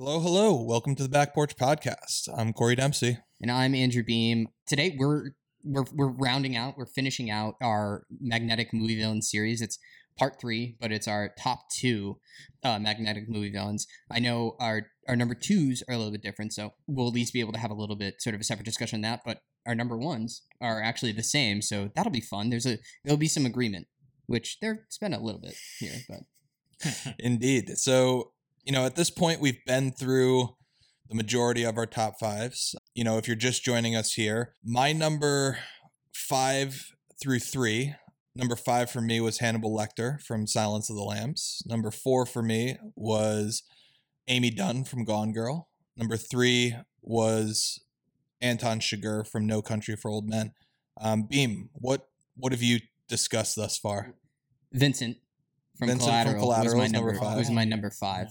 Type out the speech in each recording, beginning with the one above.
Hello, hello. Welcome to the Back Porch Podcast. I'm Corey Dempsey. And I'm Andrew Beam. Today we're we're we're rounding out, we're finishing out our magnetic movie villain series. It's part three, but it's our top two uh, magnetic movie villains. I know our our number twos are a little bit different, so we'll at least be able to have a little bit sort of a separate discussion on that. But our number ones are actually the same, so that'll be fun. There's a there'll be some agreement, which they're spent a little bit here, but Indeed. So, you know, at this point, we've been through the majority of our top fives. You know, if you're just joining us here, my number five through three, number five for me was Hannibal Lecter from Silence of the Lambs. Number four for me was Amy Dunne from Gone Girl. Number three was Anton Chigurh from No Country for Old Men. Um, Beam, what what have you discussed thus far? Vincent from Vincent from Collateral, was my number number five. was my number five.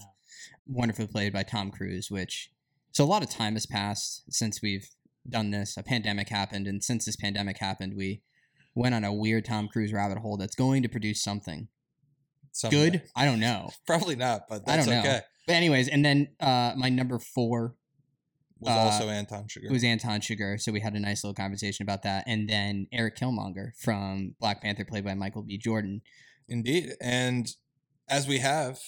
Wonderfully played by Tom Cruise, which so a lot of time has passed since we've done this. A pandemic happened, and since this pandemic happened, we went on a weird Tom Cruise rabbit hole that's going to produce something Someday. good. I don't know, Probably not, but I don't know. okay. but anyways, and then uh, my number four Was Uh, also Anton Chigurh. was Anton Chigurh? so we had a nice little conversation about that, and then Eric Killmonger from Black Panther, played by Michael B. Jordan. Indeed. And as we have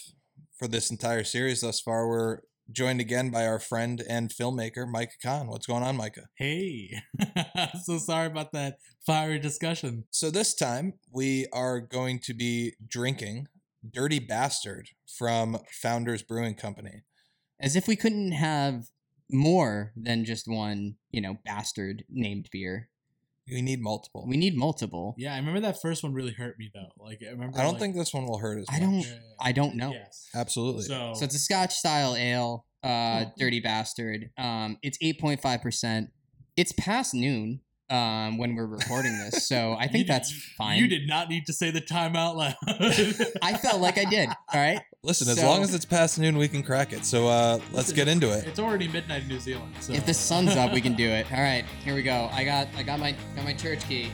for this entire series thus far, we're joined again by our friend and filmmaker, Micah Khan. What's going on, Micah? Hey, so sorry about that fiery discussion. So this time we are going to be drinking Dirty Bastard from Founders Brewing Company. as if we couldn't have more than just one, you know, bastard named beer. We need multiple. We need multiple. Yeah, I remember that first one really hurt me though. Like I remember. I don't like- think this one will hurt as I much. don't- Yeah, yeah, yeah. I don't know. Yes. Absolutely. So, So it's a Scotch style ale, uh, Oh. Dirty Bastard. Um, it's eight point five percent. It's past noon um, when we're recording this, so I think did- that's fine. You did not need to say the time out loud. I felt like I did. All right. Listen, as So- long as it's past noon, we can crack it. So uh, let's Listen, get into it. It's already midnight in New Zealand. So If the sun's up, we can do it. All right, here we go. I got I got my got my church key.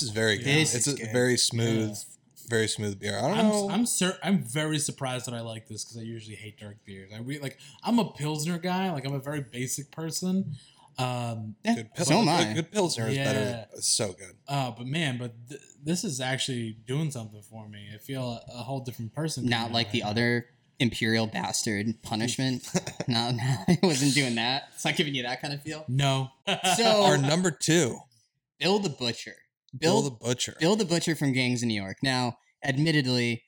This is very good. This it's is a good. very smooth, very smooth beer. I don't I'm know. I'm cer- I'm very surprised that I like this because I usually hate dark beers. I really like I'm a pilsner guy. Like I'm a very basic person. Um, Yeah, good pil- so am a I. Good pilsner is better. It's so good. uh, but man, but th- this is actually doing something for me. I feel a, a whole different person. Not like out the now. other imperial bastard punishment. no, no, I wasn't doing that. It's not giving you that kind of feel. No. So- Our number two, Bill the Butcher. Bill, Bill, the Butcher. Bill the Butcher from Gangs in New York. Now, admittedly,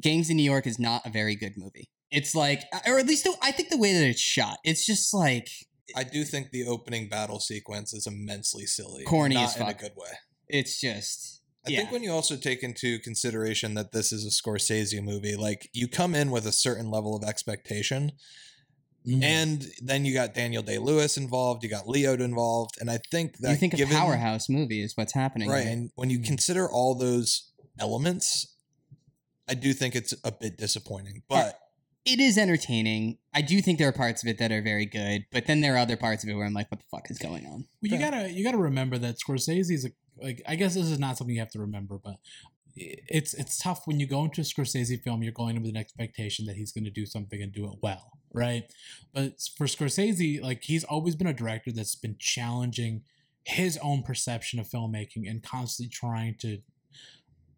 Gangs in New York is not a very good movie. It's like, uh, or at least the, I think the way that it's shot, it's just like I do think the opening battle sequence is immensely silly, Corny not in a good way. it's just. I yeah. think when you also take into consideration that this is a Scorsese movie, like you come in with a certain level of expectation, Mhm. and then you got Daniel Day Lewis involved, you got Leo involved, and I think that you think given, a powerhouse movie is what's happening. right? here. And when you Mhm. consider all those elements, I do think it's a bit disappointing. But it is entertaining. I do think there are parts of it that are very good, but then there are other parts of it where I'm like, what the fuck is going on? Well, you gotta you gotta remember that Scorsese is a like I guess this is not something you have to remember, but i- it's it's tough when you go into a Scorsese film. You're going in with an expectation that he's going to do something and do it well, right? But for Scorsese, like he's always been a director that's been challenging his own perception of filmmaking and constantly trying to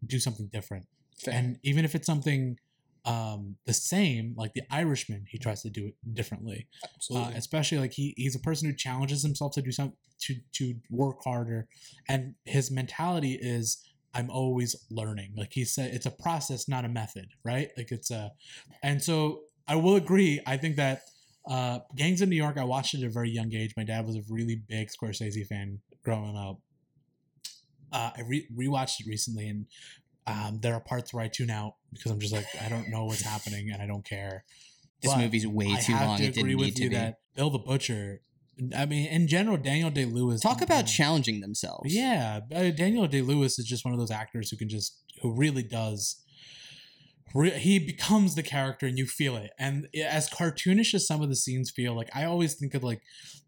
do something different. And even if it's something um the same like the irishman he tries to do it differently uh, especially like he he's a person who challenges himself to do something to to work harder and his mentality is i'm always learning like he said it's a process not a method right like it's a and so i will agree i think that uh gangs in new york i watched it at a very young age my dad was a really big scorsese fan growing up uh i re- rewatched it recently and um, there are parts where I tune out because I'm just like I don't know what's happening and I don't care. This But movie's way I too have long. to It didn't agree need with to you be. that Bill the Butcher I mean, in general, Daniel Day Lewis. Talk about challenging themselves. Yeah, uh, Daniel Day Lewis is just one of those actors who can just who really does. Re- he becomes the character, and you feel it. And as cartoonish as some of the scenes feel, like I always think of like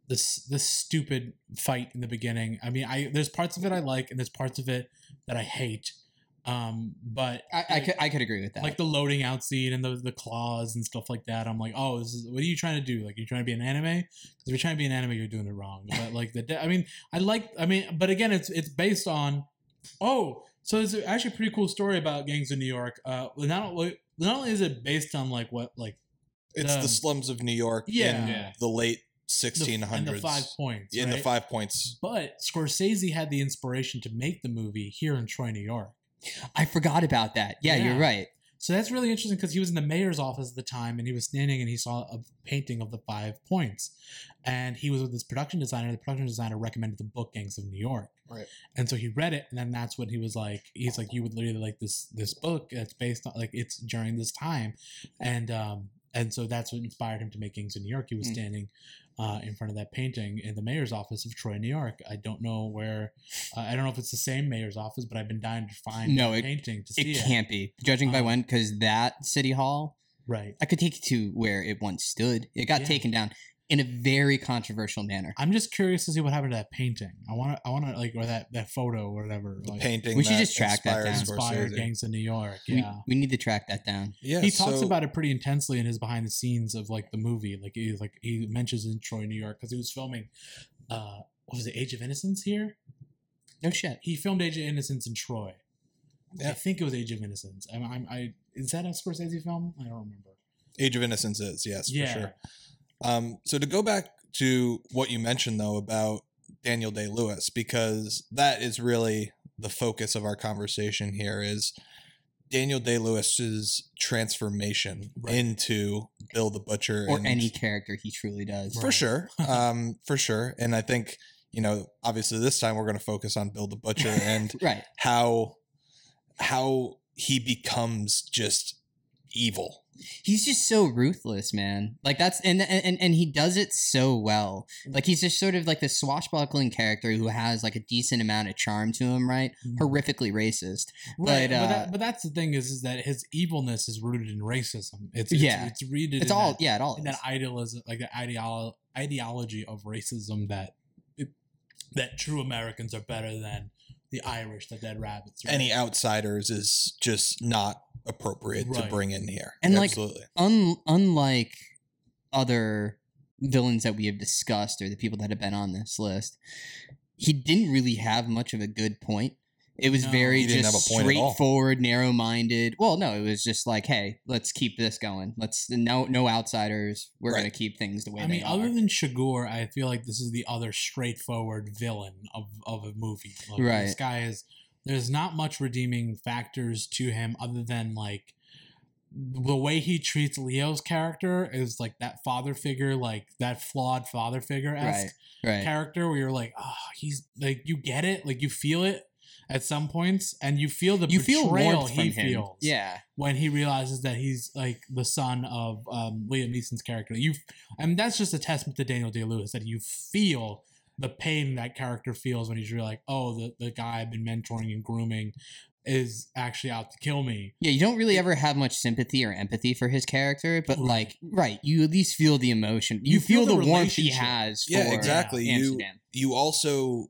this this stupid fight in the beginning. I mean, I there's parts of it I like, and there's parts of it that I hate. Um, but I, I could I could agree with that. like the loading out scene and the the claws and stuff like that. I'm like, oh, this is what are you trying to do? Like, you're trying to be an anime? Because if you're trying to be an anime, you're doing it wrong. But like the, de- I mean, I like, I mean, but again, it's it's based on, oh, so it's actually a pretty cool story about gangs in New York. Uh, not only not only is it based on like what like It's Um, the slums of New York yeah. in Yeah. the late 1600s. and the five points, in the five points. But Scorsese had the inspiration to make the movie here in Troy, New York. I forgot about that. Yeah, Yeah. you're right. So that's really interesting because he was in the mayor's office at the time and he was standing and he saw a painting of the five points. And he was with his production designer. The production designer recommended the book Gangs of New York. Right. And so he read it and then that's when he was like, he's like, you would literally like this this book that's based on like it's during this time. And um and so that's what inspired him to make Gangs of New York. He was Mm. standing uh, in front of that painting in the mayor's office of Troy, New York. I don't know where, uh, I don't know if it's the same mayor's office, but I've been dying to find No, it- painting to see It it. can't be. Judging by Um, when, because that city hall, Right. I could take you to where it once stood. It got Yeah. taken down in a very controversial manner. I'm just curious to see what happened to that painting. I want to, I want to like, or that that photo or whatever. The like, painting. We should just track that down. inspired gangs in New York. We- Yeah. We, need to track that down. Yeah, he talks so- about it pretty intensely in his behind the scenes of like the movie. Like he like he mentions in Troy, New York, because he was filming. uh What was it? Age of Innocence here. No shit. He filmed Age of Innocence in Troy. I think it was Age of Innocence. I'm, I'm, I is that a Scorsese film? I don't remember. Age of Innocence is yes yeah. for sure. Um, so to go back to what you mentioned though about Daniel Day Lewis, because that is really the focus of our conversation here is Daniel Day Lewis's transformation Right. into Bill the Butcher Or and- any character he truly does. for Right. sure, um, for sure. And I think you know, obviously this time we're going to focus on Bill the Butcher and Right. how how he becomes just evil. He's just so ruthless, man. Like that's and and and he does it so well. Like he's just sort of like the swashbuckling character who has like a decent amount of charm to him, right? Horrifically racist. Right, But, but, uh, that, but that's the thing is, is that his evilness is rooted in racism. It's, it's Yeah. it's rooted. It's in all that, yeah, it all in that idealism, like the ideolo- ideology of racism that it, that true Americans are better than the Irish, the dead rabbits. right? Any outsiders is just not appropriate to bring in here. And, like, Absolutely. Un- unlike other villains that we have discussed or the people that have been on this list, he didn't really have much of a good point. It was No. very just have a point at all. straightforward, narrow-minded. Well, no, it was just like, hey, let's keep this going. Let's no no outsiders. We're Right. gonna keep things the way they're I they mean, are. other than Chigurh, I feel like this is the other straightforward villain of, of a movie. Like, This guy is. There's not much redeeming factors to him other than like the way he treats Leo's character is like that father figure, like that flawed father figure esque right, right. character where you're like, oh, he's like you get it, like you feel it at some points, and you feel the you feel betrayal warmth he from him. feels Yeah, when he realizes that he's like the son of um, Liam Neeson's character. You, and that's just a testament to Daniel Day Lewis that you feel the pain that character feels when he's really like, oh, the the guy I've been mentoring and grooming is actually out to kill me. yeah. You don't really ever have much sympathy or empathy for his character, but Right. like, right, you at least feel the emotion. You, You feel, feel the, the warmth he has. Yeah, for exactly. You Amsterdam. you also it-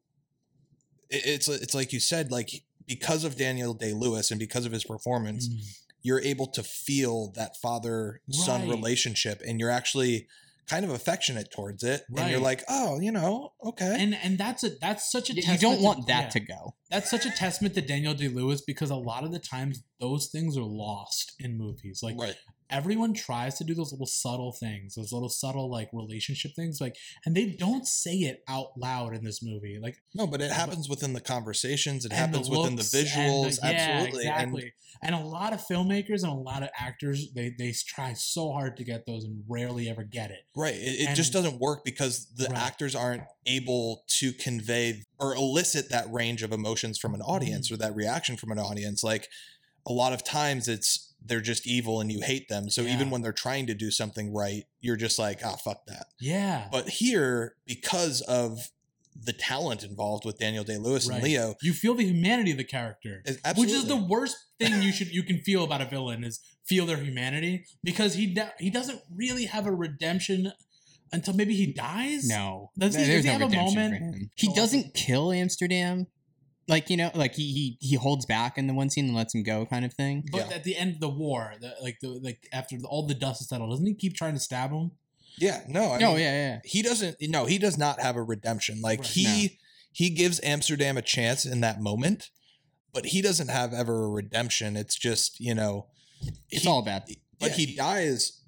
it's it's like you said like because of Daniel Day Lewis and because of his performance, Mm. you're able to feel that father son Right. relationship and you're actually kind of affectionate towards it and you're like oh you know okay And and that's a that's such a You testament don't to- want that yeah. to go. that's such a testament to Daniel Day Lewis because a lot of the times those things are lost in movies. Like right everyone tries to do those little subtle things, those little subtle like relationship things, like, and they don't say it out loud in this movie. Like no but it happens within the conversations it and happens within the visuals the- yeah, absolutely and exactly. And, a lot of filmmakers and a lot of actors, they they try so hard to get those and rarely ever get it. Right. It, it just doesn't work because the Right. actors aren't able to convey or elicit that range of emotions from an audience Mm. or that reaction from an audience. Like a lot of times it's they're just evil and you hate them. So even when they're trying to do something right, you're just like, ah, fuck that. Yeah. But here, because of the talent involved with Daniel Day Lewis Right. and Leo, you feel the humanity of the character. is Which is the worst thing you should you can feel about a villain is feel their humanity because he he doesn't really have a redemption until maybe he dies. No, Does he- there's does he no have a moment? He doesn't kill Amsterdam. Like you know, like he he he holds back in the one scene and lets him go, kind of thing. But Yeah. at the end of the war, the, like the like after all the dust is settled, doesn't he keep trying to stab him? yeah, no, I oh mean, yeah, yeah. he doesn't no he does not have a redemption like Right. he he gives amsterdam a chance in that moment but he doesn't have ever a redemption it's just you know It's he- all bad. but Yeah, he, he- dies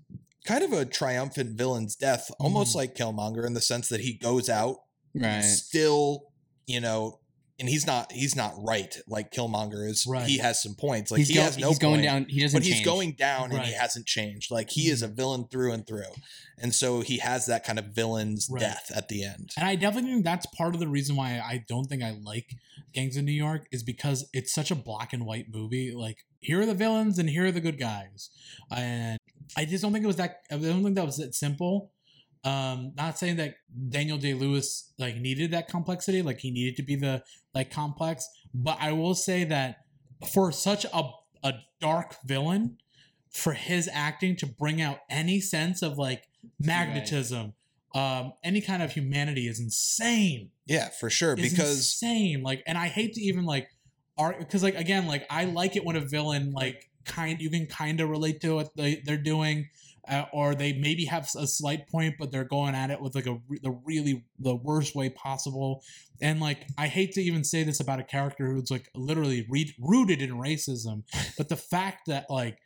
kind of a triumphant villain's death almost Mhm. like killmonger in the sense that he goes out Right. still you know and he's not he's not right like killmonger is Right. he has some points like he's he go- has no he's going point down. He doesn't. but he's going down and he Right. Mm-hmm. hasn't changed. Like he is a villain through and through. And so he has that kind of villain's Right. death at the end. And I definitely think that's part of the reason why I don't think I like Gangs of New York is because it's such a black and white movie. Like here are the villains and here are the good guys, and I just don't think it was that. I don't think that was that simple. Um, not saying that Daniel Day Lewis like needed that complexity, like he needed to be the like complex, but I will say that for such a a dark villain, for his acting to bring out any sense of like magnetism, um, any kind of humanity is insane. Yeah, for sure. Is Because insane. Like, and I hate to even like art because like again, like I like it when a villain like kind you can kind of relate to what they they're doing. Uh, or they maybe have a slight point, but they're going at it with like a re- the really the worst way possible. And like I hate to even say this about a character who's like literally re- rooted in racism, but the fact that like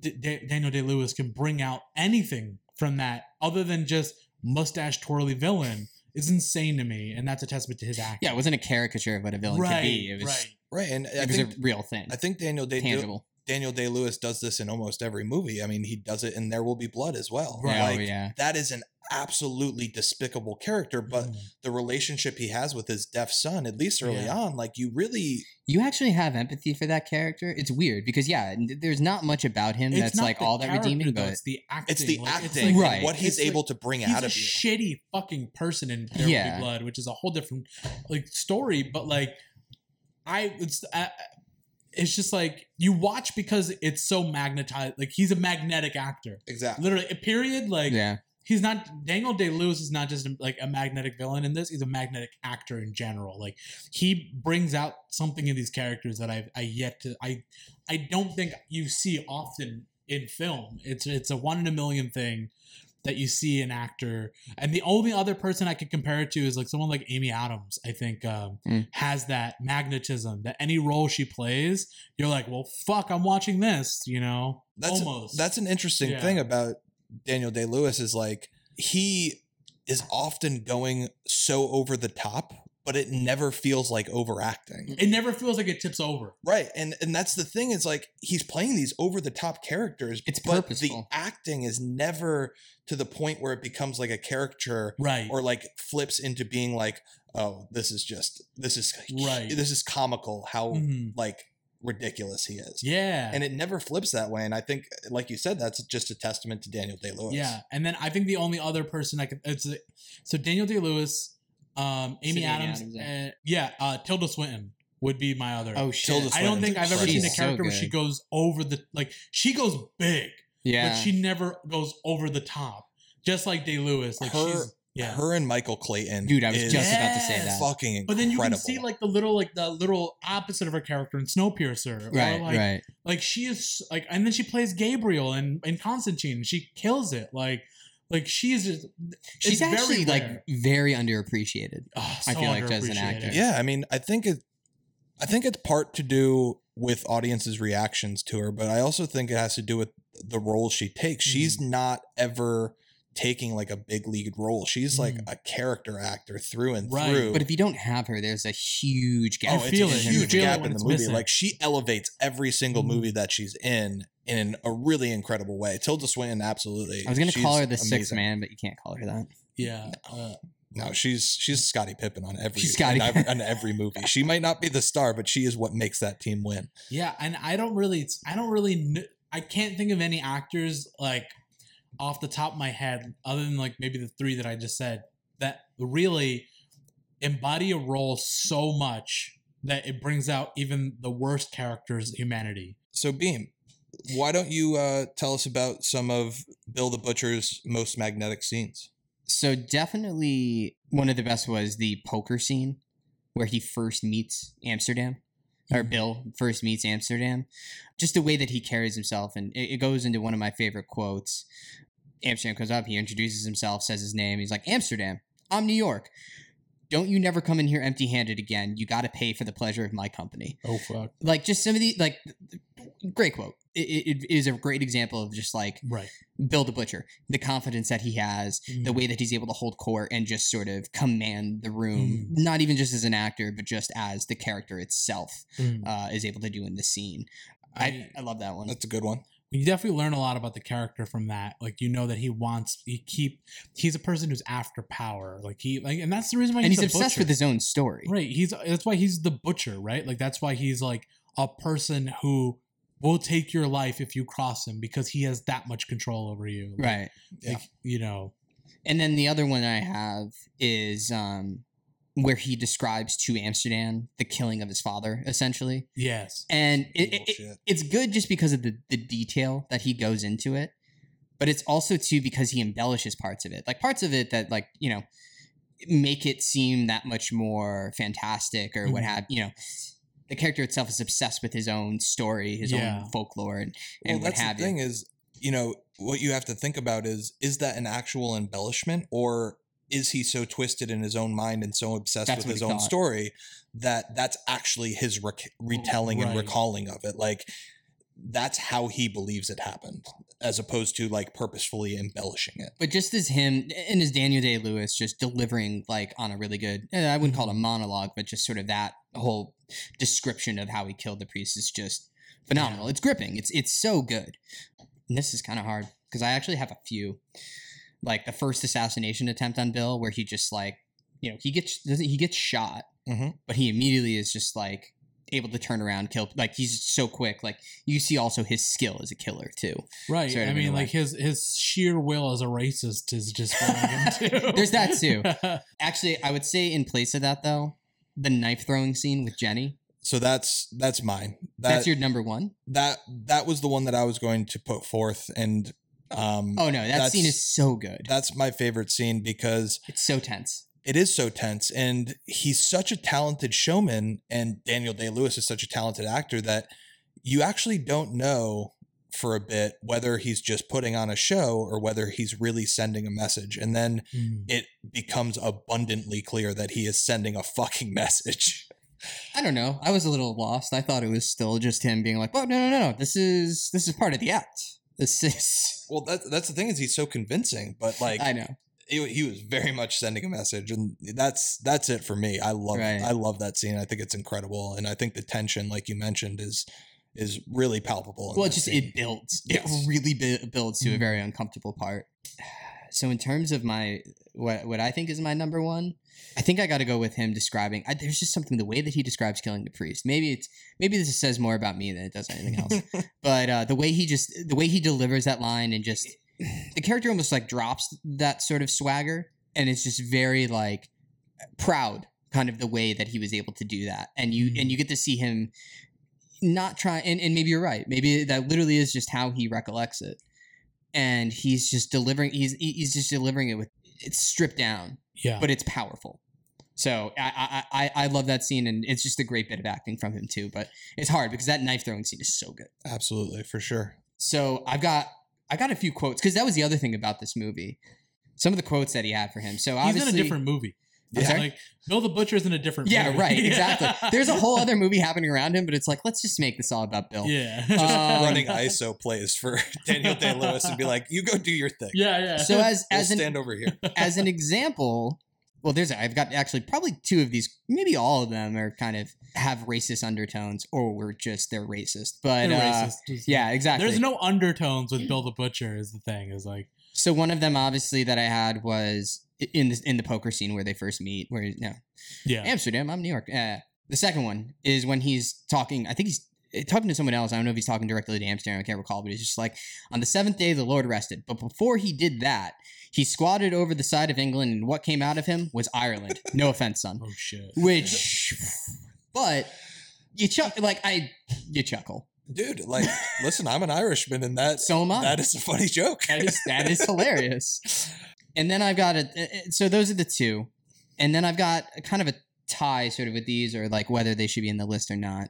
D- D- Daniel Day Lewis can bring out anything from that other than just mustache twirly villain is insane to me, and that's a testament to his acting. Yeah, it wasn't a caricature of what a villain could be. It was. right. right, and I It was think a real thing. I think Daniel Day tangible. Daniel Day Lewis does this in almost every movie. I mean, he does it in There Will Be Blood as well. Right. Oh yeah. That is an absolutely despicable character, but Mm. the relationship he has with his deaf son, at least early Yeah. on, like you really You actually have empathy for that character. It's weird because yeah, there's not much about him that's like all that redeeming, though, but it's the acting. it's the Like, acting, like- Right. what he's it's like- able to bring out a of you. shitty fucking person in There Will Be Blood, which is a whole different like story. But like, I it's uh, it's just like you watch because it's so magnetized. Like he's a magnetic actor, exactly. literally. A period. Like yeah, he's not Daniel Day Lewis is not just like a magnetic villain in this. He's a magnetic actor in general. Like he brings out something in these characters that I've I yet to I I don't think you see often in film. It's it's a one in a million thing that you see an actor. And the only other person I could compare it to is like someone like Amy Adams. I think um, Mm. has that magnetism that any role she plays, you're like, well, fuck, I'm watching this. You know, That's almost. that's an interesting Yeah. thing about Daniel Day Lewis is like he is often going so over the top, but it never feels like overacting. it never feels like it tips over. Right. And and that's the thing is like he's playing these over the top characters. It's but purposeful. The acting is never to the point where it becomes like a caricature Right. or like flips into being like, oh, this is just this is Right. this is comical how Mhm. like ridiculous he is. Yeah. And it never flips that way. And I think, like you said, that's just a testament to Daniel Day Lewis. Yeah, and then I think the only other person I could it's so Daniel Day Lewis, um, Amy Adams, Adams, uh, yeah, uh, Tilda Swinton would be my other. oh shit. Tilda I don't think I've ever seen a She's so character where she goes over the like she goes big, yeah, but she never goes over the top. Just like Day Lewis, like Her- she's yeah. Her and Michael Clayton. Dude, I was just about to say that. Fucking incredible. but then you can see like the little like the little opposite of her character in Snowpiercer, right, or like right. like she is like and then she plays Gabriel in, in Constantine she kills it like like she's just She's it's very actually like very underappreciated. Oh, I feel like as an actor. Yeah, I mean, I think it. I think it's part to do with audiences' reactions to her, but I also think it has to do with the role she takes. She's Mm-hmm. not ever taking like a big league role. She's like Mm. a character actor through and Right. through. But if you don't have her, there's a huge gap. oh, it's feel a it. Huge gap in the movie. missing. Like she elevates every single Mhm. movie that she's in in a really incredible way. Tilda Swinton, absolutely. I was gonna call she's her the sixth amazing. man, but you can't call her that. Yeah. Uh, No, she's she's Scottie Pippen on every She's Scottie every, on every movie. She might not be the star, but she is what makes that team win. yeah, and I don't really, I don't really, I can't think of any actors like off the top of my head, other than like maybe the three that I just said, that really embody a role so much that it brings out even the worst character's humanity. So Beam, why don't you uh, tell us about some of Bill the Butcher's most magnetic scenes? So definitely one of the best was the poker scene where he first meets Amsterdam. Or Mhm. Bill first meets Amsterdam. Just the way that he carries himself. And it, it goes into one of my favorite quotes. Amsterdam comes up, he introduces himself, says his name. He's like, Amsterdam, I'm New York. Don't you never come in here empty handed again. You got to pay for the pleasure of my company. Oh fuck! Like, just some of the, like, great quote. It, it, it is a great example of just like Right. Bill the Butcher, the confidence that he has, the Mm. way that he's able to hold court and just sort of command the room, Mm. not even just as an actor, but just as the character itself Mm. uh, is able to do in the scene. I, I love that one. That's a good one. You definitely learn a lot about the character from that. Like you know that he wants he keep he's a person who's after power. Like he like and that's the reason why And he's, he's obsessed butcher. with his own story. Right. He's that's why he's the butcher, right? Like that's why he's like a person who will take your life if you cross him because he has that much control over you. Like, Right. Yeah. Like, you know. And then the other one I have is um, where he describes to Amsterdam the killing of his father, essentially. Yes. And it, it, it- it's good just because of the, the detail that he goes into it but it's also too because he embellishes parts of it like parts of it that like you know make it seem that much more fantastic or what Mhm. have you know the character itself is obsessed with his own story his Yeah. own folklore and, Well, what have the you thing is, you know, what you have to think about is is that an actual embellishment or is he so twisted in his own mind and so obsessed That's with his own thought. story that that's actually his rec- retelling and recalling of it? Like that's how he believes it happened, as opposed to like purposefully embellishing it. but just as him and as Daniel Day Lewis just delivering like on a really good eh, I wouldn't call it a monologue but just sort of that whole description of how he killed the priest is just phenomenal it's gripping it's it's so good and this is kind of hard because I actually have a few like the first assassination attempt on Bill where he just like you know he gets he gets shot Mhm. but he immediately is just like able to turn around kill like he's so quick like you see also his skill as a killer too Right. Sort of I mean, like his his sheer will as a racist is just him too. There's that too. Actually, I would say in place of that though, the knife throwing scene with Jenny. So that's that's mine. That, that's your number one. that that was the one that I was going to put forth, and um, Oh no, that scene is so good. that's my favorite scene because It's so tense. it is so tense and he's such a talented showman and daniel day-lewis is such a talented actor that you actually don't know for a bit whether he's just putting on a show or whether he's really sending a message and then Mm. it becomes abundantly clear that he is sending a fucking message I don't know. I was a little lost. I thought it was still just him being like, "Oh no, no, no, no! This is this is part of the act. This is." well that, that's the thing is he's so convincing but like I know. he, he was very much sending a message and that's that's it for me i love Right. i love that scene i think it's incredible and i think the tension like you mentioned is is really palpable Well, it just scene. it builds. Yes. It really bu- builds to a Mhm. very uncomfortable part. So in terms of my what what I think is my number one, I think I got to go with him describing. I, there's just something the way that he describes killing the priest. Maybe it's maybe this says more about me than it does anything else. but uh, the way he just the way he delivers that line and just the character almost like drops that sort of swagger and it's just very like proud kind of the way that he was able to do that and you and you get to see him not try and, and maybe you're right maybe that literally is just how he recollects it and he's just delivering he's he's just delivering it with it's stripped down yeah. but it's powerful so I, I i i love that scene and it's just a great bit of acting from him too but it's hard because that knife throwing scene is so good absolutely for sure so I've got I got a few quotes because that was the other thing about this movie. Some of the quotes that he had for him. So He's obviously, in a different movie. I'm It's sorry? Like Bill the Butcher's in a different yeah, movie. right, exactly. There's a whole other movie happening around him, but it's like let's just make this all about Bill. Yeah. just Um, running ISO plays for Daniel Day Lewis and be like, "You go do your thing. yeah, yeah. So as We'll as an stand over here." as an example, well, there's I've got actually probably two of these, maybe all of them are kind of have racist undertones, or we're just they're racist. But They're uh, racist. Yeah, exactly. There's no undertones with Bill the Butcher. Is the thing is like So one of them, obviously, that I had was in the in the poker scene where they first meet, where you know, yeah. Amsterdam, I'm New York. Uh, the second one is when he's talking. I think he's eh, talking to someone else. I don't know if he's talking directly to Amsterdam. I can't recall, but he's just like, on the seventh day, the Lord rested. But before he did that, he squatted over the side of England, and what came out of him was Ireland. No offense, son. Oh shit. Which, but you chuck like I, you chuckle. Dude, like, listen, I'm an Irishman, and that So am I. that is a funny joke. That is that is hilarious. And then I've got a so those are the two, and then I've got a kind of a tie sort of with these or like whether they should be in the list or not.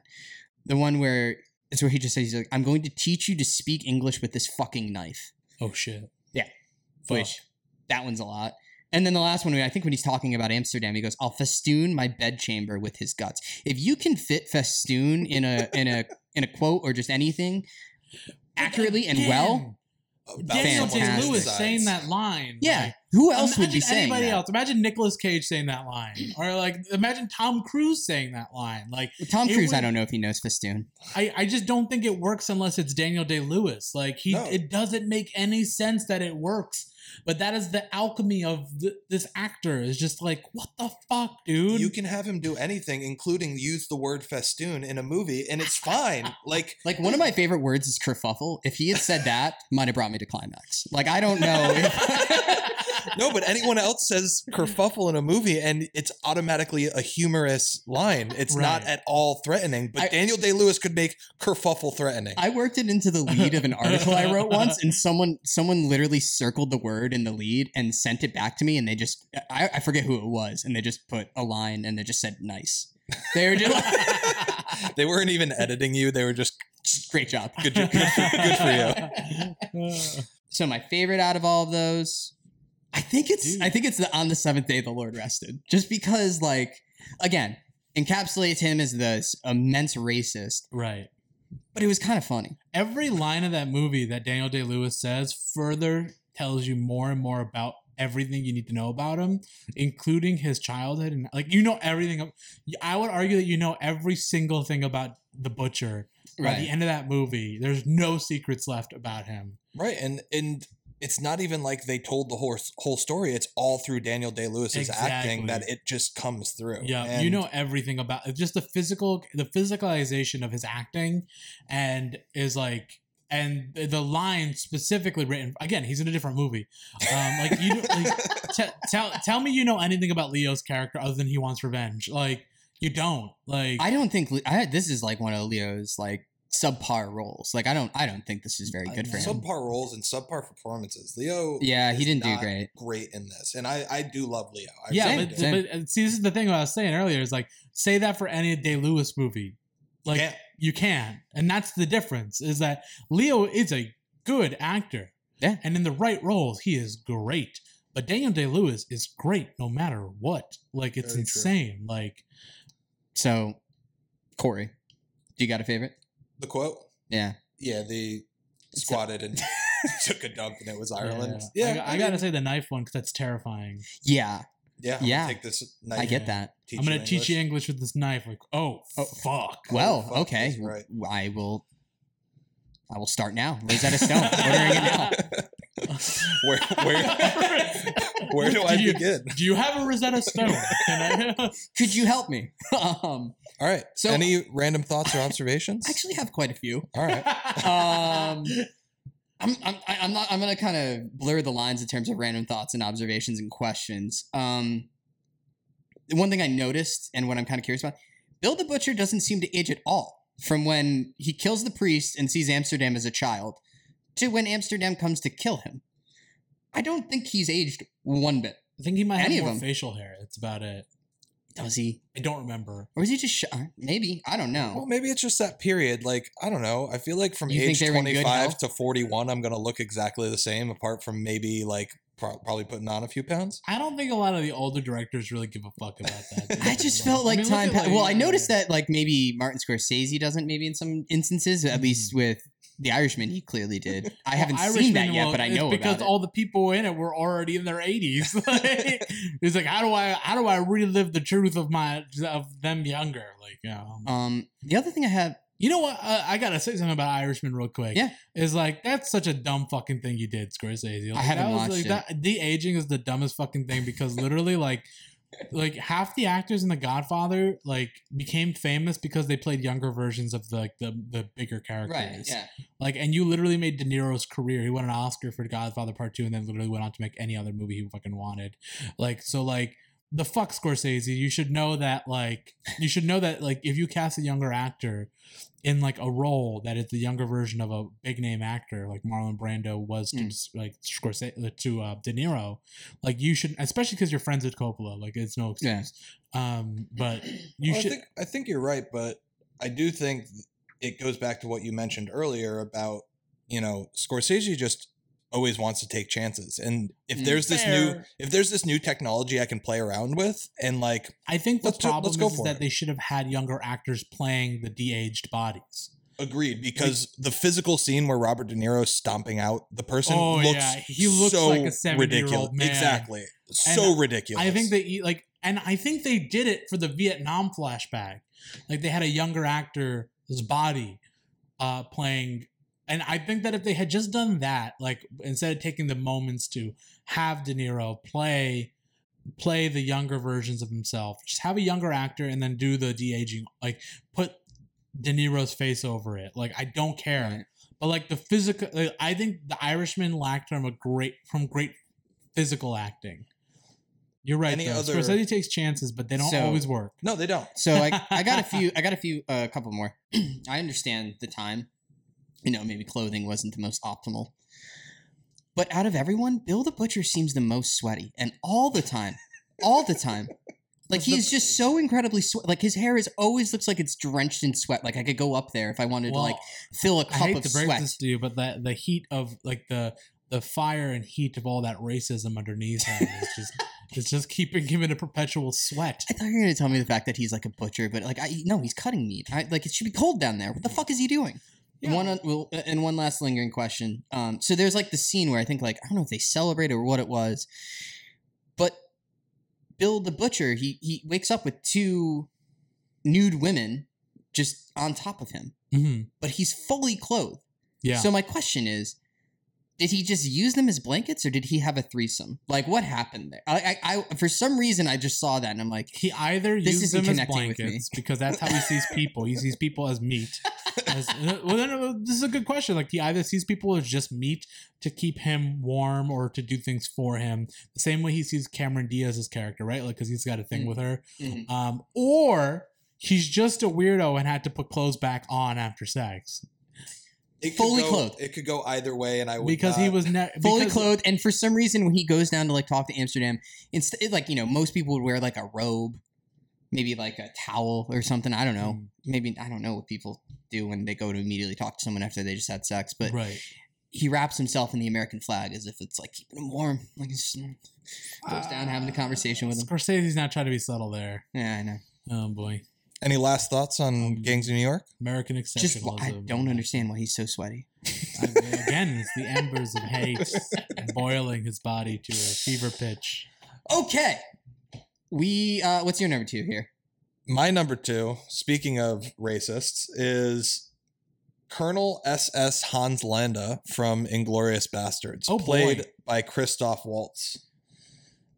The one where it's where he just says he's like, "I'm going to teach you to speak English with this fucking knife," Oh shit. Yeah. Fuck. which that one's a lot. And then the last one, I think when he's talking about Amsterdam, he goes, "I'll festoon my bedchamber with his guts." If you can fit festoon in a in a in a quote or just anything accurately and well, Daniel someone's Day Lewis saying that line. yeah, like, who else would be saying anybody that? else? Imagine Nicolas Cage saying that line, or like imagine Tom Cruise saying that line. Like Tom It Cruise, I don't know if he knows festoon. I, I just don't think it works unless it's Daniel Day Lewis. Like he, No. it doesn't make any sense that it works. But that is the alchemy of th- this actor. Is just like what the fuck, dude. You can have him do anything, including use the word festoon in a movie, and it's fine. Like, Like one of my favorite words is kerfuffle. If he had said that, might have brought me to climax. Like I don't know. If, no, but anyone else says kerfuffle in a movie, and it's automatically a humorous line. It's not at all threatening. But I- Daniel Day Lewis could make kerfuffle threatening. I worked it into the lead of an article I wrote once, and someone someone literally circled the word in the lead and sent it back to me, and they just I, I forget who it was, and they just put a line and they just said nice. They were just like, they weren't even editing you; they were just great job. good. For, good for you. So my favorite out of all of those, I think it's Dude. I think it's the on the seventh day the Lord rested. Just because like again, encapsulates him as this immense racist, right. but it was kind of funny. Every line of that movie that Daniel Day Lewis says further tells you more and more about everything you need to know about him, including his childhood and like you know everything. I would argue that you know every single thing about the butcher by the end of that movie. There's no secrets left about him. Right, and and it's not even like they told the whole whole story. It's all through Daniel Day Lewis's acting that it just comes through. Yeah, And you know everything about it's just the physical, the physicalization of his acting, and is like, and the line specifically written again. He's in a different movie. Um, like you, like, t- tell tell me you know anything about Leo's character other than he wants revenge. Like you don't. Like I don't think I, this is like one of Leo's like subpar roles. Like I don't I don't think this is very good for him. subpar roles and subpar performances. Leo, Yeah, he didn't do great. Great in this, and I I do love Leo. I yeah, really but, do. But see, this is the thing I was saying earlier. Is like say that for any Day Lewis movie, like Can't. you can, and that's the difference. Is that Leo is a good actor, Yeah. and in the right roles, he is great. But Daniel Day Lewis is great no matter what. Like it's Very true. insane. Like So, Corey, do you got a favorite? The quote. Yeah. Yeah, they squatted and took a dump, and it was Ireland. Yeah, Yeah, I, got- I, mean, gotta say the knife one because that's terrifying. Yeah, Yeah, I'm Yeah. Take this. Knife I get that. I'm gonna you teach you English. English with this knife. Like, oh, Oh. fuck. Well, oh, fuck, okay. right. I will. I will start now. Rosetta Stone. Ordering it now. where where where do I Do you- begin? Do you have a Rosetta Stone? Can I? Could you help me? um, All right. So- any random thoughts or observations? I actually have quite a few. All right. Um, I'm, I'm, I- I'm not. I'm gonna kind of blur the lines in terms of random thoughts and observations and questions. Um, the one thing I noticed and what I'm kind of curious about, Bill the Butcher doesn't seem to age at all from when he kills the priest and sees Amsterdam as a child to when Amsterdam comes to kill him. I don't think he's aged one bit. I think he might have Any of more them. facial hair. That's about it. Does he? I don't remember. Or is he just sh- maybe? I don't know. Well, maybe it's just that period. Like, I don't know. I feel like from You age they were in good 25 to 41, I'm going to look exactly the same, apart from maybe like pro- probably putting on a few pounds. I don't think a lot of the older directors really give a fuck about that. I just felt like mean, time. at, pa- well, I noticed that like maybe Martin Scorsese doesn't. Maybe in some instances, at Mm. least with The Irishman, he clearly did. I Well, haven't seen that yet, well, but I know because about it. all the people in it were already in their 80s. Like, it's like how do I how do I relive the truth of my of them younger? Like, you know. Um, the other thing I have, You know what? Uh, I gotta say something about Irishman real quick. Yeah. is like that's such a dumb fucking thing you did, Scorsese. Like, I haven't watched like, it. That, de aging is the dumbest fucking thing because literally, like, like half the actors in The Godfather like became famous because they played younger versions of the like the the bigger characters. Right. Yeah. Like, and you literally made De Niro's career. He won an Oscar for Godfather Part Two, and then literally went on to make any other movie he fucking wanted. Like, so like the fuck Scorsese, you should know that like you should know that like if you cast a younger actor in like a role that is the younger version of a big name actor like Marlon Brando was to Mm. like Scorsese to uh, De Niro, like you should, especially because you're friends with Coppola. Like it's no Yeah. excuse. Um, but you Well, should. I think I think you're right, but I do think it goes back to what you mentioned earlier about you know Scorsese just always wants to take chances, and if Mm. there's this new if there's this new technology I can play around with, and like I think the do- problem go is, is that it. they should have had younger actors playing the de-aged bodies. agreed because the physical scene where Robert De Niro stomping out the person Oh, looks yeah, he looks so like a 70-year-old ridiculous. man. Exactly, so ridiculous. I think they like, and I think they did it for the Vietnam flashback. Like they had a younger actor's body uh, playing, and I think that if they had just done that, like instead of taking the moments to have De Niro play play the younger versions of himself, just have a younger actor and then do the de aging, like put De Niro's face over it. Like I don't care. Right. But like the physical, like, I think the Irishman lacked from a great from great physical acting. You're right. Any though. other- Scorsese takes chances, but they don't So- always work. no, they don't. So I, I got a few I got a few a couple more. I understand the time. You know, maybe clothing wasn't the most optimal. But out of everyone, Bill the Butcher seems the most sweaty and all the time. All the time. Like he's just so incredibly sweat. Like his hair is always looks like it's drenched in sweat. Like I could go up there if I wanted Well, to like fill a cup hate of to break sweat. this to you, but the the heat of like the the fire and heat of all that racism underneath him is just it's just keeping him in a perpetual sweat. I thought you were gonna tell me the fact that he's like a butcher, but like I no, he's cutting meat. I, like it should be cold down there. What the fuck is he doing? And One on- well, and one last lingering question. Um, so there's like the scene where I think like I don't know if they celebrated or what it was, but Bill the butcher he he wakes up with two nude women just on top of him, Mhm. but he's fully clothed. Yeah. So my question is, did he just use them as blankets or did he have a threesome? Like what happened there? I I, I for some reason I just saw that and I'm like, he either This uses isn't them as connecting with me. blankets because that's how he sees people. He sees people as meat. As, well, then, uh, this is a good question. Like he either sees people as just meat to keep him warm or to do things for him, the same way he sees Cameron Diaz's character, right? Like because he's got a thing Mm. with her. mhm. Um, or he's just a weirdo and had to put clothes back on after sex It Fully go- clothed. It could go either way, and I would because he was ne- fully clothed and for some reason when he goes down to like talk to amsterdam instead like you know most people would wear like a robe maybe like a towel or something i don't know Mm. maybe i don't know what people do when they go to immediately talk to someone after they just had sex but right. he wraps himself in the american flag as if it's like keeping him warm like he's just goes down having a conversation with him Scorsese's not trying to be subtle there. yeah i know Oh boy, Any last thoughts on Um, Gangs of New York? American just exceptionalism. i don't understand why he's so sweaty I- again, it's the embers of hate boiling his body to a fever pitch. okay we uh what's your number two here My number two, speaking of racists, is Colonel SS Hans Landa from Inglourious Basterds, Oh, boy. played by Christoph Waltz.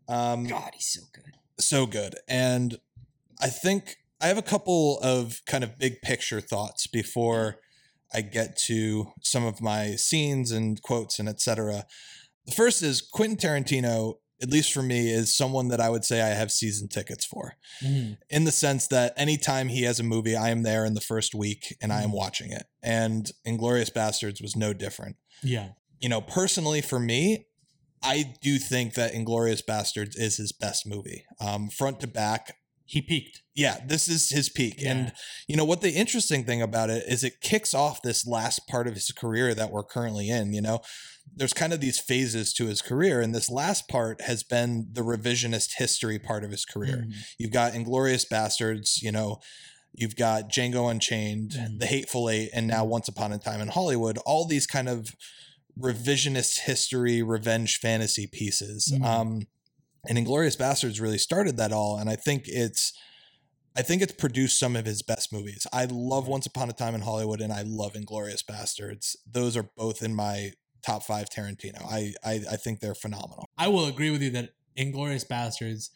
Um, god he's so good so good. And I think I have a couple of kind of big picture thoughts before I get to some of my scenes and quotes and etc. The first is Quentin Tarantino, at least for me, is someone that I would say I have season tickets for Mhm. in the sense that anytime he has a movie, I am there in the first week and I am Mhm. watching it. And Inglourious Basterds was no different. Yeah. You know, personally for me, I do think that Inglourious Basterds is his best movie. Um, front to back, He peaked. yeah, this is his peak. Yeah. And you know what the interesting thing about it is it kicks off this last part of his career that we're currently in, you know. There's kind of these phases to his career and this last part has been the revisionist history part of his career. Mhm. You've got Inglourious Basterds, you know, you've got Django Unchained, Mhm. The Hateful Eight, and now Once Upon a Time in Hollywood. All these kind of revisionist history, revenge fantasy pieces. Mhm. Um, and Inglourious Basterds really started that all. And I think it's I think it's produced some of his best movies. I love mm-hmm. Once Upon a Time in Hollywood and I love Inglourious Basterds. Those are both in my top five Tarantino. I I, I think they're phenomenal. I will agree with you that Inglourious Basterds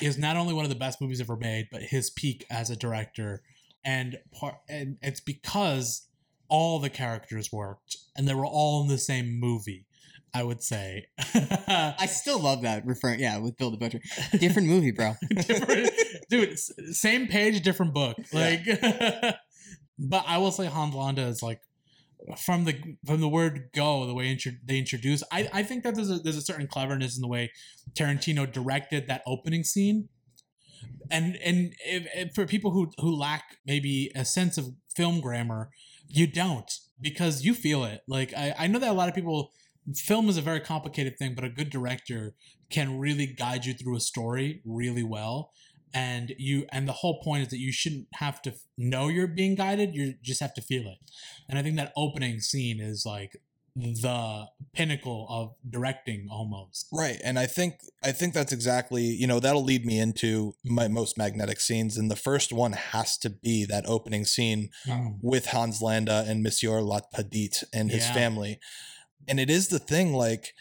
is not only one of the best movies ever made, but his peak as a director, and part and it's because all the characters worked and they were all in the same movie. I would say. I still love that referring. Yeah, with Bill the Butcher, different movie, bro. different, dude, same page, different book. Like, but I will say Hans Landa is like from the from the word go, the way intro- they introduce. I I think that there's a there's a certain cleverness in the way Tarantino directed that opening scene. And and if, if for people who who lack maybe a sense of film grammar, you don't because you feel it. Like I I know that a lot of people film is a very complicated thing, but a good director can really guide you through a story really well. And you and the whole point is that you shouldn't have to know you're being guided, you just have to feel it. And I think that opening scene is like the pinnacle of directing almost. Right. And I think I think that's exactly, you know, that'll lead me into my most magnetic scenes. And the first one has to be that opening scene mm. with Hans Landa and Monsieur LaPadite and his Yeah. family. And it is the thing, like,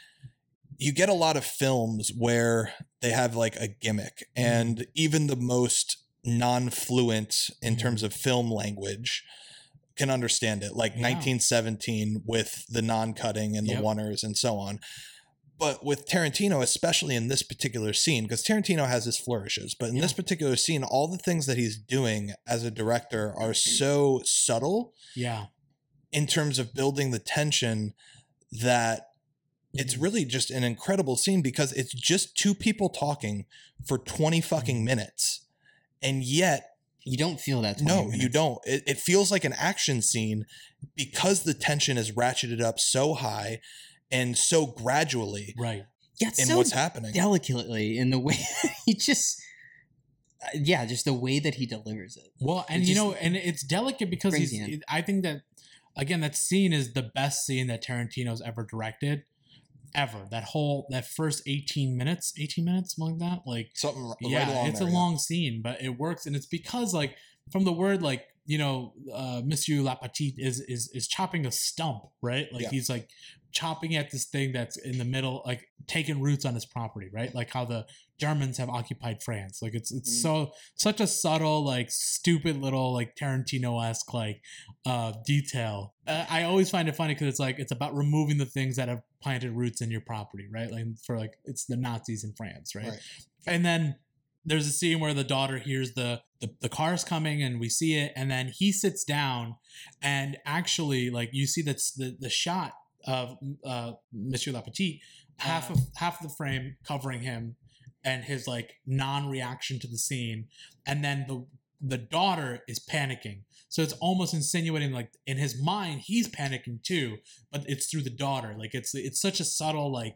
you get a lot of films where they have like a gimmick, Mm-hmm. and even the most non fluent in Mhm. terms of film language can understand it, like Yeah. 1917 with the non cutting and the Yep. oners and so on. But with Tarantino, especially in this particular scene, because Tarantino has his flourishes, but in this particular scene, all the things that he's doing as a director are so subtle Yeah. in terms of building the tension that it's Mm-hmm. really just an incredible scene because it's just two people talking for 20 fucking Mm-hmm. minutes. And yet, You don't feel that. 20 no, you don't. It, it feels like an action scene because the tension is ratcheted up so high and so gradually Right. Yeah, it's in so what's happening. delicately in the way he just. uh, Yeah, just the way that he delivers it. Well, and It you know, and it's delicate because he's. you. I think that again, that scene is the best scene that Tarantino's ever directed, ever. That whole that first eighteen minutes, eighteen minutes, something like that. Like, Something r- yeah, along it's there, a yeah. long scene, but it works, and it's because like from the word like you know, uh, Monsieur LaPadite is is is chopping a stump, right? Like Yeah. he's like chopping at this thing that's in the middle, like taking roots on his property, right? Like how the Germans have occupied France. Like it's it's Mm. so such a subtle, like stupid little like Tarantino esque like uh detail. Uh, I always find it funny because it's like it's about removing the things that have planted roots in your property, right? Like for like it's the Nazis in France, right? Right. And then there's a scene where the daughter hears the, the the cars coming and we see it and then he sits down and actually like you see that's the the shot of uh Monsieur LaPadite half of half of the frame covering him and his like non-reaction to the scene. And then the the daughter is panicking. So it's almost insinuating like in his mind he's panicking too but it's through the daughter. Like it's it's such a subtle like